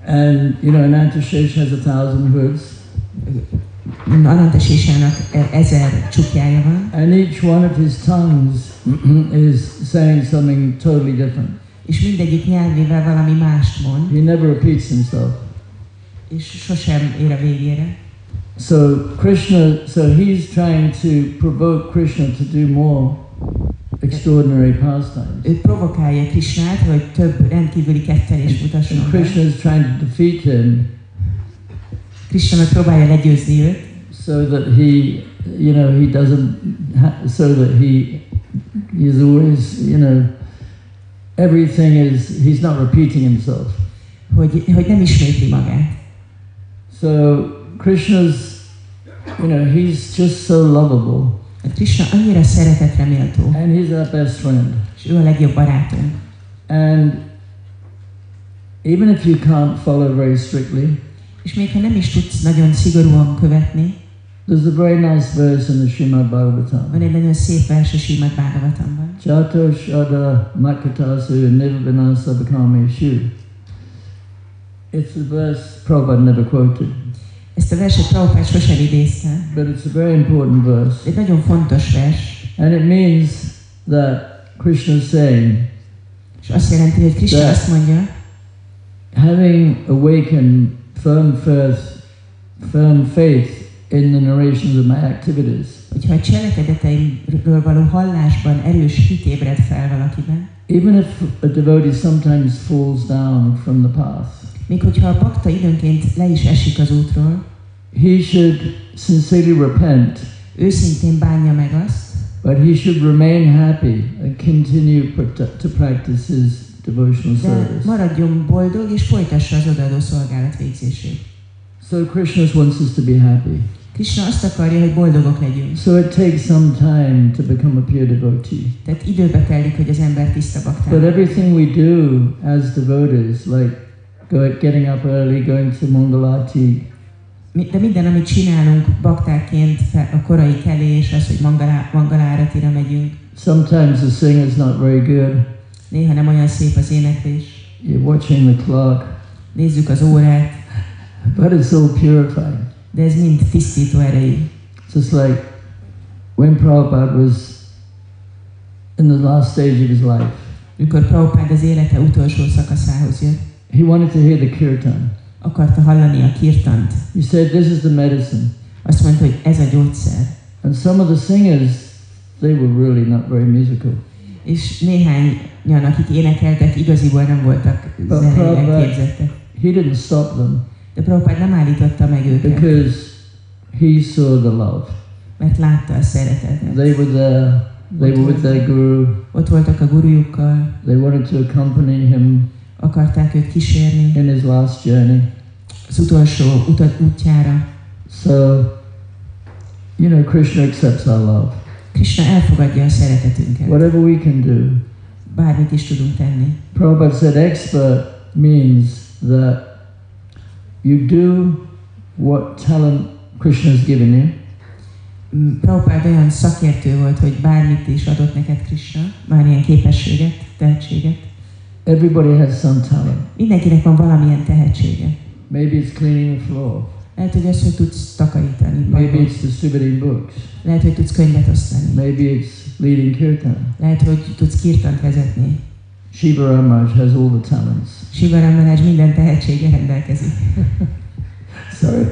C: And you know, Ananta Shesh has a thousand hoods,
B: Ananta Sésának e- ezer csukjája van,
C: and each one of his tongues is saying something totally different.
B: És mindegyik nyelvével valami mást mond,
C: He never repeats himself.
B: és sosem ér a végére.
C: So Krishna, so he's trying to provoke Krishna to do more extraordinary pastimes.
B: Ő provokálja Krisnát, hogy több rendkívüli kettelést
C: And
B: mutasson be.
C: Krishna is trying to defeat him
B: Krishna próbálja legyőzni őt,
C: so that he, you know, he doesn't, so that he is always, you know, everything is, he's not repeating himself. So Krishna's, you know, he's just so lovable,
B: Krishna annyira szeretetre méltó,
C: and he's our best friend.
B: és ő a legjobb barátunk.
C: And even if you can't follow very strictly,
B: És még ha nem is tudsz nagyon szigorúan követni,
C: there's a very nice verse in the Srimad Bhagavatam.
B: van egy nagyon szép vers a Srimad Bhagavatamban.
C: Chato Shada Makatasu Nirvanasa Bhakameshu. It's a verse Prabhupada never quoted,
B: Ezt a verset Prabhupád sosem idézte,
C: but it's a very important verse.
B: egy nagyon fontos vers,
C: And it means that Krishna is saying,
B: és azt jelenti, hogy Krishna azt mondja,
C: having awakened firm faith, firm faith in the narrations of my activities,
B: hogyha a cselekedeteimről való hallásban erős hit ébred fel valakiben,
C: even if a devotee sometimes falls down from the path,
B: még hogyha a bakta időnként le is esik az útról,
C: he should sincerely repent,
B: őszintén bánja meg azt,
C: but he should remain happy and continue to practice his devotional
B: de
C: service.
B: maradjon boldog és folytassa az odaadó szolgálat végzését.
C: So Krishna wants us to be happy.
B: Krishna azt akarja, hogy boldogok legyünk.
C: So it takes some time to become a pure devotee.
B: Tehát időbe telik, hogy az ember tiszta
C: But
B: baktál.
C: everything we do as devotees, like getting up early, going to Mangalati,
B: De minden, amit csinálunk baktáként, a korai kelés, az, hogy mangalá, mangaláratira megyünk,
C: sometimes the singing's not very good.
B: néha nem olyan szép az éneklés,
C: You're watching the clock,
B: nézzük az órát,
C: but it's all purifying.
B: De ez mind tisztító erejű.
C: Just like when Prabhupada was in the last stage of his life,
B: Mikor Prabhupád az élete utolsó szakaszához jött,
C: he wanted to hear the kirtan.
B: akarta hallani a kirtant.
C: He said, This is the medicine.
B: Azt mondta, hogy ez a gyógyszer.
C: And some of the singers, they were really not very musical.
B: És néhányan, akik énekeltek, igaziból nem voltak zeneileg
C: Prabhupada-
B: képzettek.
C: He didn't stop them
B: De Prabhupád nem állította meg őket,
C: because he saw the love.
B: mert látta a szeretetet.
C: They were there, they were with their guru,
B: Ott voltak a gurujukkal,
C: they wanted to accompany him
B: akarták őt kísérni
C: in his last journey.
B: az utolsó utat útjára.
C: So, you know, Krishna accepts our love.
B: Krishna elfogadja a szeretetünket.
C: Whatever we can do.
B: Bármit is tudunk tenni.
C: Prabhupada said expert means that you do what talent Krishna has given you,
B: Mm, Prabhupád olyan szakértő volt, hogy bármit is adott neked Krishna, bármilyen képességet, tehetséget.
C: Everybody has some talent.
B: Mindenkinek van valamilyen tehetsége.
C: Maybe it's cleaning the floor.
B: Lehet, hogy az, hogy tudsz takarítani.
C: Maybe it's distributing books.
B: Lehet, hogy tudsz könyvet osztani.
C: Maybe it's leading kirtan.
B: Lehet, hogy tudsz kirtant vezetni.
C: Shiva Ramaj has all the talents.
B: Shiva Ramaraj minden tehetsége rendelkezik.
C: Sorry.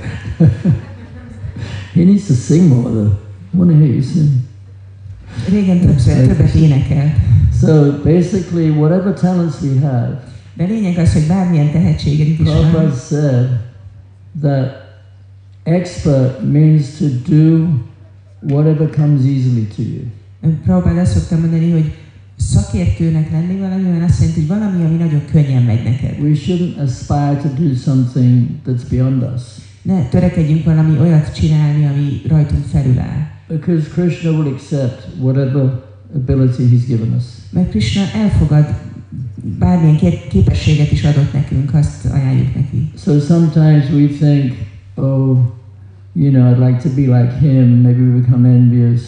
C: he needs to sing more though. I want to hear you sing.
B: Régen többször, többet énekelt.
C: So basically, whatever talents we have,
B: De lényeg az, hogy bármilyen tehetséged is
C: Prabhupada
B: van,
C: said that expert means to do whatever comes easily to you.
B: Prabhupád azt szoktam mondani, hogy szakértőnek lenni valamiben azt jelenti, hogy valami, ami nagyon könnyen megy neked.
C: We shouldn't aspire to do something that's beyond us.
B: Ne törekedjünk valami olyat csinálni, ami rajtunk felül áll.
C: Because Krishna will accept whatever ability he's given us.
B: Mert Krishna elfogad bármilyen kép- képességet is adott nekünk, azt ajánljuk neki.
C: So sometimes we think, oh, you know, I'd like to be like him. Maybe we become envious.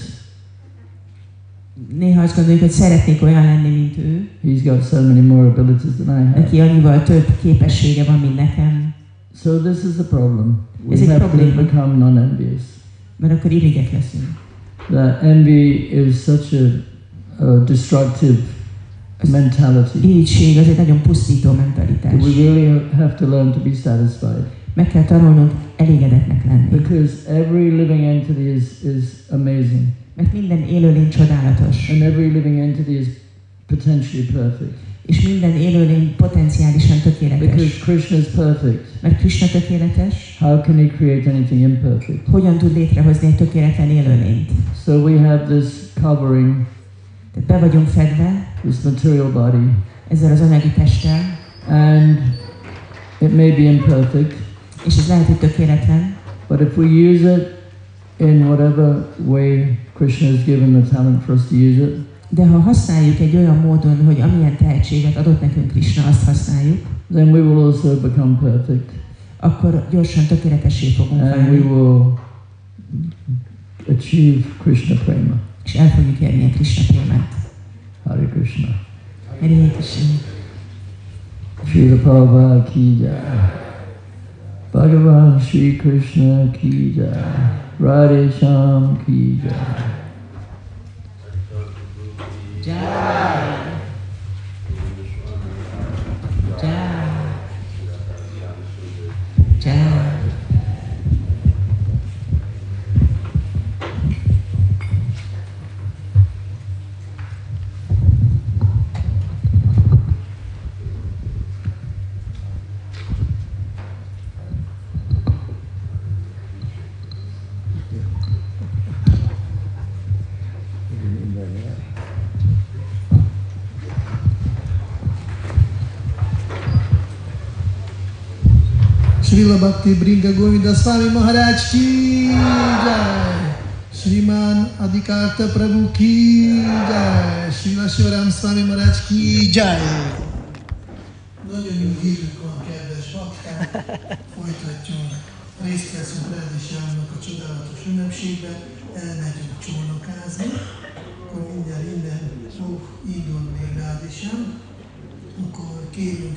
B: Néha azt gondoljuk, hogy szeretnék olyan lenni, mint ő.
C: He's got so many more abilities than I have.
B: Neki annyival több képessége van, mint nekem.
C: So this is the problem. We
B: it
C: have to become non-envious.
B: Mert akkor irigyek leszünk.
C: That envy is such a, a destructive mentality.
B: Irigység az egy nagyon pusztító mentalitás.
C: that we really have to learn to be satisfied.
B: Meg kell tanulnunk elégedetnek lenni.
C: Because every living entity is, is amazing.
B: Mert minden élőlény csodálatos.
C: And every living entity is potentially perfect.
B: És minden élőlény potenciálisan
C: Because
B: tökéletes.
C: Krishna is perfect.
B: Mert Krishna tökéletes,
C: How can he create anything imperfect?
B: hogyan tud létrehozni egy tökéletlen élőlényt?
C: So we have this covering,
B: Tehát be vagyunk fedve
C: this material body,
B: ezzel az anyagi testtel,
C: and it may be imperfect,
B: és ez lehet, hogy tökéletlen,
C: but if we use it in whatever way Krishna has given the talent for us to use it,
B: de ha használjuk egy olyan módon, hogy amilyen tehetséget adott nekünk Krishna, azt használjuk,
C: then we will also become perfect.
B: akkor gyorsan tökéletessé fogunk
C: and we will achieve Krishna prema.
B: és el fogjuk érni a Krishna prémát.
C: Hare Krishna.
B: Hare Krishna.
C: Srila Prabhupada ki jai. Bhagavan Sri Krishna ki jai. Radhe Shyam ki jai.
B: Jai. Jai. Jai.
D: Srila भक्ति bring Govind Swami Maharaj की जय श्रीमान अधिकारत प्रभु की जय श्रीला शिवराम स्वामी महाराज की जय Nagyon jó hírünk van, kedves bakták! Folytatjunk, részt veszünk Rádi Sámnak a csodálatos ünnepségben, elmegyünk csónakázni, akkor mindjárt innen fog indulni Rádi akkor kérünk